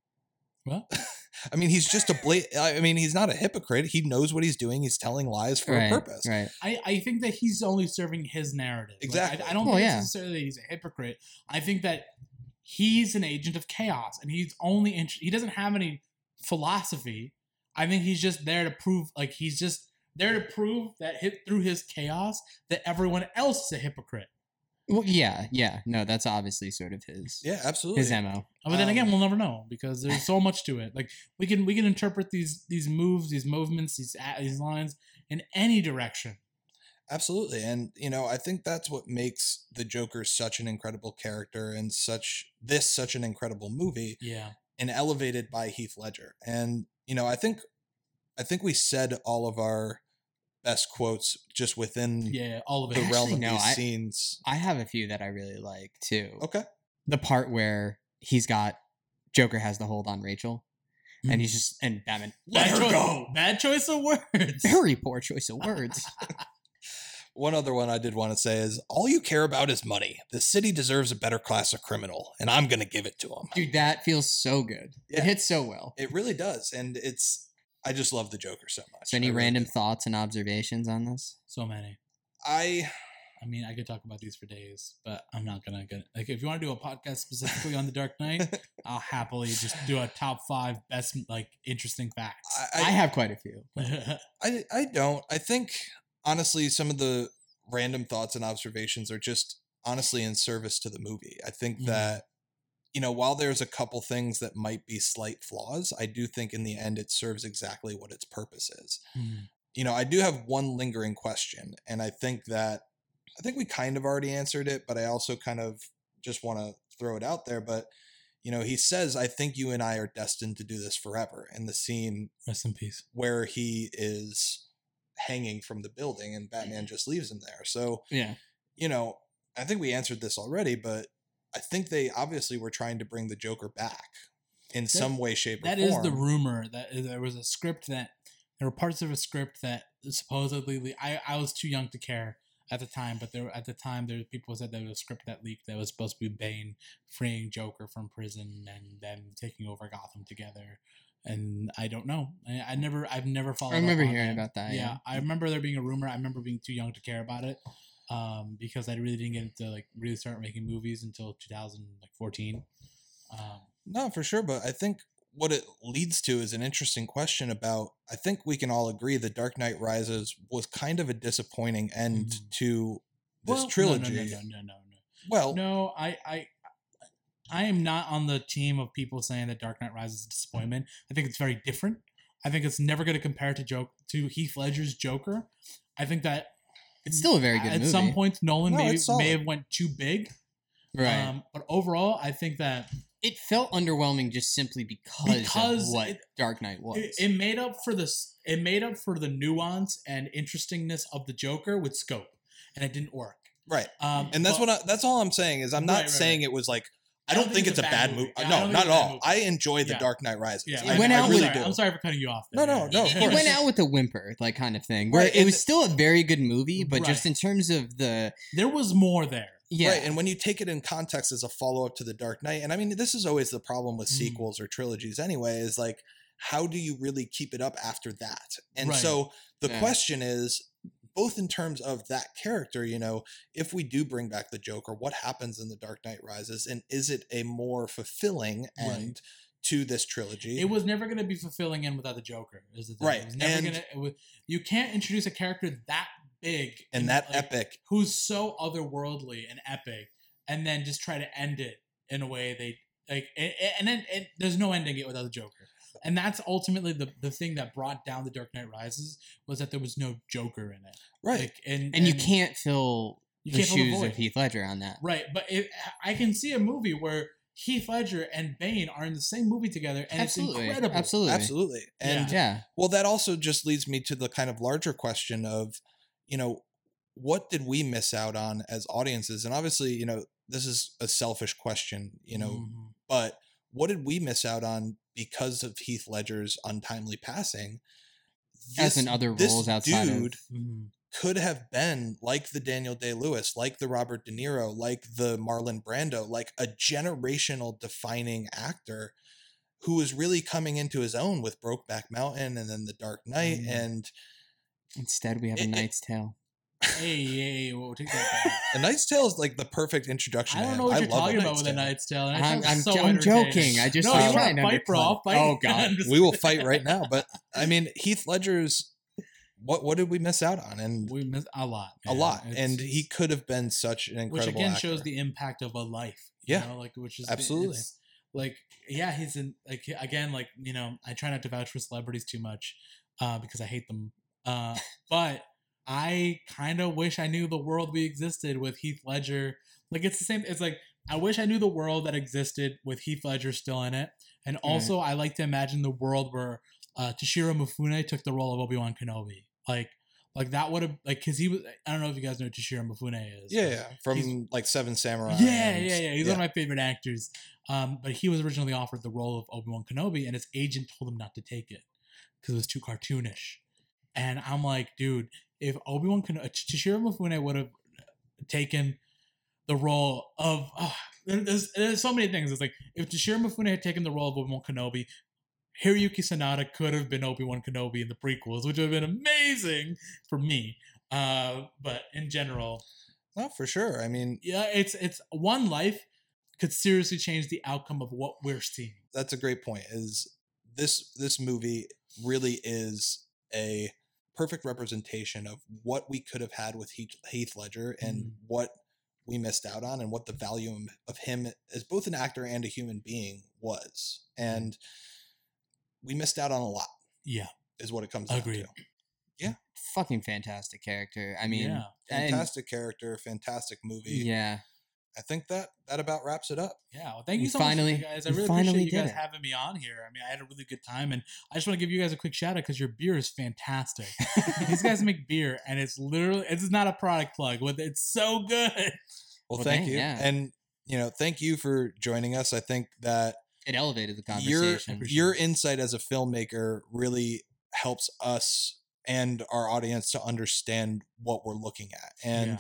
Well, I mean, he's just a blat. I mean, he's not a hypocrite. He knows what he's doing. He's telling lies for right, a purpose. Right. I, I think that he's only serving his narrative. Like, I- Exactly. I, don't Well, think yeah. necessarily that he's a hypocrite. I think that he's an agent of chaos, and he's only int- he doesn't have any philosophy. I think he's just there to prove, like he's just there to prove that hit through his chaos that everyone else is a hypocrite. Well, yeah, yeah. No, that's obviously sort of his Yeah, absolutely. his mo. But then again, Um, we'll never know because there's so much to it. Like we can we can interpret these these moves, these movements, these these lines in any direction. Absolutely. And, you know, I think that's what makes the Joker such an incredible character and such this such an incredible movie Yeah. and elevated by Heath Ledger. And, you know, I think I think we said all of our best quotes just within Yeah, all of it. the realm of no, these I- scenes. I have a few that I really like too. Okay. The part where he's got Joker has the hold on Rachel, and Mm. he's just and Batman Bad let her choice, go. Bad choice of words. Very poor choice of words. One other one I did want to say is all you care about is money. The city deserves a better class of criminal, and I'm going to give it to them. Dude, that feels so good. Yeah. It hits so well. It really does. And it's, I just love the Joker so much. So, any I really random do. thoughts and observations on this? So many. I, I mean, I could talk about these for days, but I'm not gonna get like if you want to do a podcast specifically on the Dark Knight, I'll happily just do a top five best like interesting facts. I, I, have quite a few. I, I don't. I think honestly, some of the random thoughts and observations are just honestly in service to the movie. I think Mhm. that you know, while there's a couple things that might be slight flaws, I do think in the end it serves exactly what its purpose is. Mhm. You know, I do have one lingering question, and I think that I think we kind of already answered it, but I also kind of just want to throw it out there. But you know, he says, "I think you and I are destined to do this forever." In the scene Rest in peace. where he is hanging from the building and. Batman just leaves him there. So, Yeah. you know, I think we answered this already, but I think they obviously were trying to bring the Joker back in some way, shape, or That form. is the rumor that uh, there was a script that there were parts of a script that supposedly I, I was too young to care at the time, but there at the time there were people said there was a script that leaked that was supposed to be Bane freeing Joker from prison and then taking over Gotham together. And I don't know. I, I never I've never followed. I up remember on hearing that. about that. yeah, Yeah. I remember there being a rumor. I remember being too young to care about it, um, because I really didn't get into like really start making movies until 2014. Um, No, for sure. But I think what it leads to is an interesting question about. I think we can all agree that Dark Knight Rises was kind of a disappointing end Mhm. to this well, trilogy. No, no, no, no, no, no. Well, No, I, I, I am not on the team of people saying that Dark Knight Rises is a disappointment. I think it's very different. I think it's never going to compare to joke to Heath Ledger's Joker. I think that It's still a very good movie. at movie. some points Nolan No, may, it's solid. may have went too big. right? Um, but overall, I think that it felt underwhelming just simply because, Because of what it- Dark Knight was. it, it made up for this. It made up for the nuance and interestingness of the Joker with scope, and it didn't work. Right. Um, And that's but- what I, that's all I'm saying is I'm not Right, right, saying right. it was like I don't, think, it's a bad movie. Yeah, no, don't think not it's at all. movie. I enjoy the Yeah. Dark Knight Rises. Yeah, I, It went I out really with- do. I'm sorry for cutting you off. No, there. no, no, of it, it went out with a whimper, like kind of thing. Where Right, it was still a very good movie, but just in terms of the There was more there. yeah, Right, and when you take it in context as a follow up to the Dark Knight, and I mean this is always the problem with Mm. sequels or trilogies anyway, is like how do you really keep it up after that? And Right. so the Yeah. question is both in terms of that character, you know, if we do bring back the Joker, what happens in the Dark Knight Rises, and is it a more fulfilling Right. end to this trilogy? It was never going to be fulfilling in without the Joker. Is the thing. Right, It was never and- going to. You can't introduce a character that big and that like, epic, who's so otherworldly and epic, and then just try to end it in a way they like, and, and then and there's no ending it without the Joker. And that's ultimately the, the thing that brought down the Dark Knight Rises was that there was no Joker in it. right? Like, and and you can't fill you the can't fill the shoes of Heath Ledger on that. Right, but it, I can see a movie where Heath Ledger and Bane are in the same movie together, and absolutely, it's incredible. absolutely, Absolutely, and Yeah, Well, that also just leads me to the kind of larger question of, you know, what did we miss out on as audiences? And obviously, you know, this is a selfish question, you know, Mhm. but what did we miss out on because of Heath Ledger's untimely passing? as in other this roles outside dude of Mhm. could have been like the Daniel Day Lewis, like the Robert De Niro, like the Marlon Brando, like a generational defining actor who was really coming into his own with Brokeback Mountain and then The Dark Knight Mhm. and instead we have It- a it- Knight's Tale. Hey, hey, hey, we'll take that back. A Knight's Tale is like the perfect introduction. I don't know what I you're talking about with a Tale. Knight's Tale. and I'm, sounds I'm, so I'm joking. I just no, you trying want to to fight, bro? I'll fight. Oh god, We will fight right now, but I mean Heath Ledger's what what did we miss out on? And we miss a lot, a lot. It's- And he could have been such an incredible. which again actor. shows the impact of a life. you Yeah. know, like which is Absolutely. it's, like yeah, he's in like again like you know I try not to vouch for celebrities too much uh, because I hate them, uh, but I kind of wish I knew the world we existed with Heath Ledger. Like it's the same. It's like I wish I knew the world that existed with Heath Ledger still in it, and also I like to imagine the world where uh, Toshiro Mifune took the role of Obi Wan Kenobi. Like like that would have like because he was. I don't know if you guys know who Toshiro Mifune is. yeah, yeah, from like Seven Samurai. yeah, yeah, yeah. He's one of my favorite actors. Um, but he was originally offered the role of Obi Wan Kenobi, and his agent told him not to take it because it was too cartoonish. And I'm like, dude, if Obi Wan Kenobi, Toshiro Mifune would have taken the role of, oh, there's there's so many things. It's like if Toshiro Mifune had taken the role of Obi Wan Kenobi. Hiroyuki Sanada could have been Obi Wan Kenobi in the prequels, which would have been amazing for me. Uh, but in general, No, for sure. I mean, yeah, it's it's one life could seriously change the outcome of what we're seeing. that's a great point. Is this this movie really is a perfect representation of what we could have had with Heath, Heath Ledger and Mhm. what we missed out on and what the value of him as both an actor and a human being was. And we missed out on a lot Yeah, is what it comes down Agreed. to. fucking fantastic character. I mean, yeah, and- Fantastic character, fantastic movie. yeah, I think that that about wraps it up. yeah. Well, thank you We so finally- much, you guys. I really finally appreciate you guys it. having me on here. I mean, I had a really good time, and I just want to give you guys a quick shout out because your beer is fantastic. These guys make beer, and it's literally it's not a product plug, but it's so good. Well, Well, thank dang, you. yeah. And you know, thank you for joining us. I think that it elevated the conversation. Appreciate your insight as a filmmaker really helps us and our audience to understand what we're looking at. And Yeah.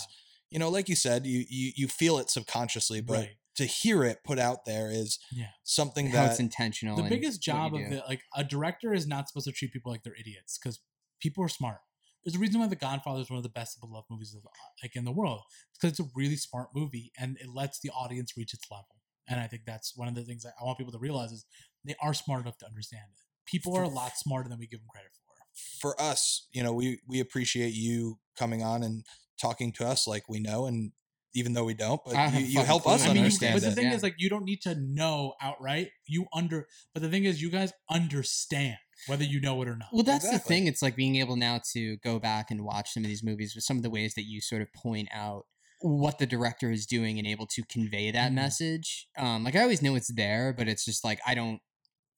You know, like you said, you you you feel it subconsciously, but right. to hear it put out there is Yeah. something How that intentional. the biggest job of do. the like a director is not supposed to treat people like they're idiots because people are smart. There's a reason why The Godfather is one of the best beloved movies of like in the world. It's because it's a really smart movie and it lets the audience reach its level. And I think that's one of the things that I want people to realize is they are smart enough to understand it. People are a lot smarter than we give them credit for. for us, you know, we we appreciate you coming on and talking to us like we know and even though we don't. But you, you help clue. us I mean, you, understand but the thing yeah. is, like, you don't need to know outright. You under, but the thing is, you guys understand whether you know it or not. Well, that's the thing. It's like being able now to go back and watch some of these movies with some of the ways that you sort of point out what the director is doing and able to convey that Mhm. message. Um, like I always know it's there, but it's just like I don't.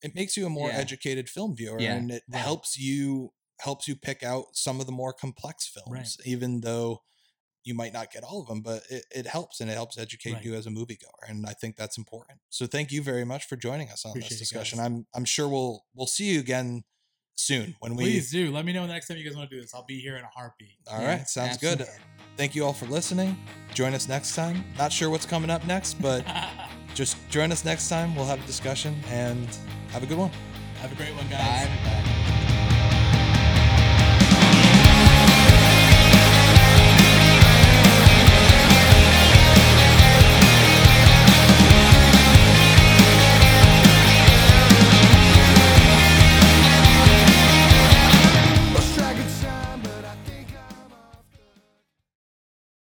it makes you a more Yeah. educated film viewer Yeah, and it right. helps you helps you pick out some of the more complex films even though you might not get all of them but it, it helps and it helps educate Right. you as a moviegoer and i think that's important so thank you very much for joining us on Appreciate this discussion i'm i'm sure we'll we'll see you again soon when we Please do. Let me know the next time you guys want to do this. I'll be here in a heartbeat. all right Yeah, sounds good thank you all for listening join us next time not sure what's coming up next but just join us next time we'll have a discussion and have a good one Have a great one, Bye, guys. everybody.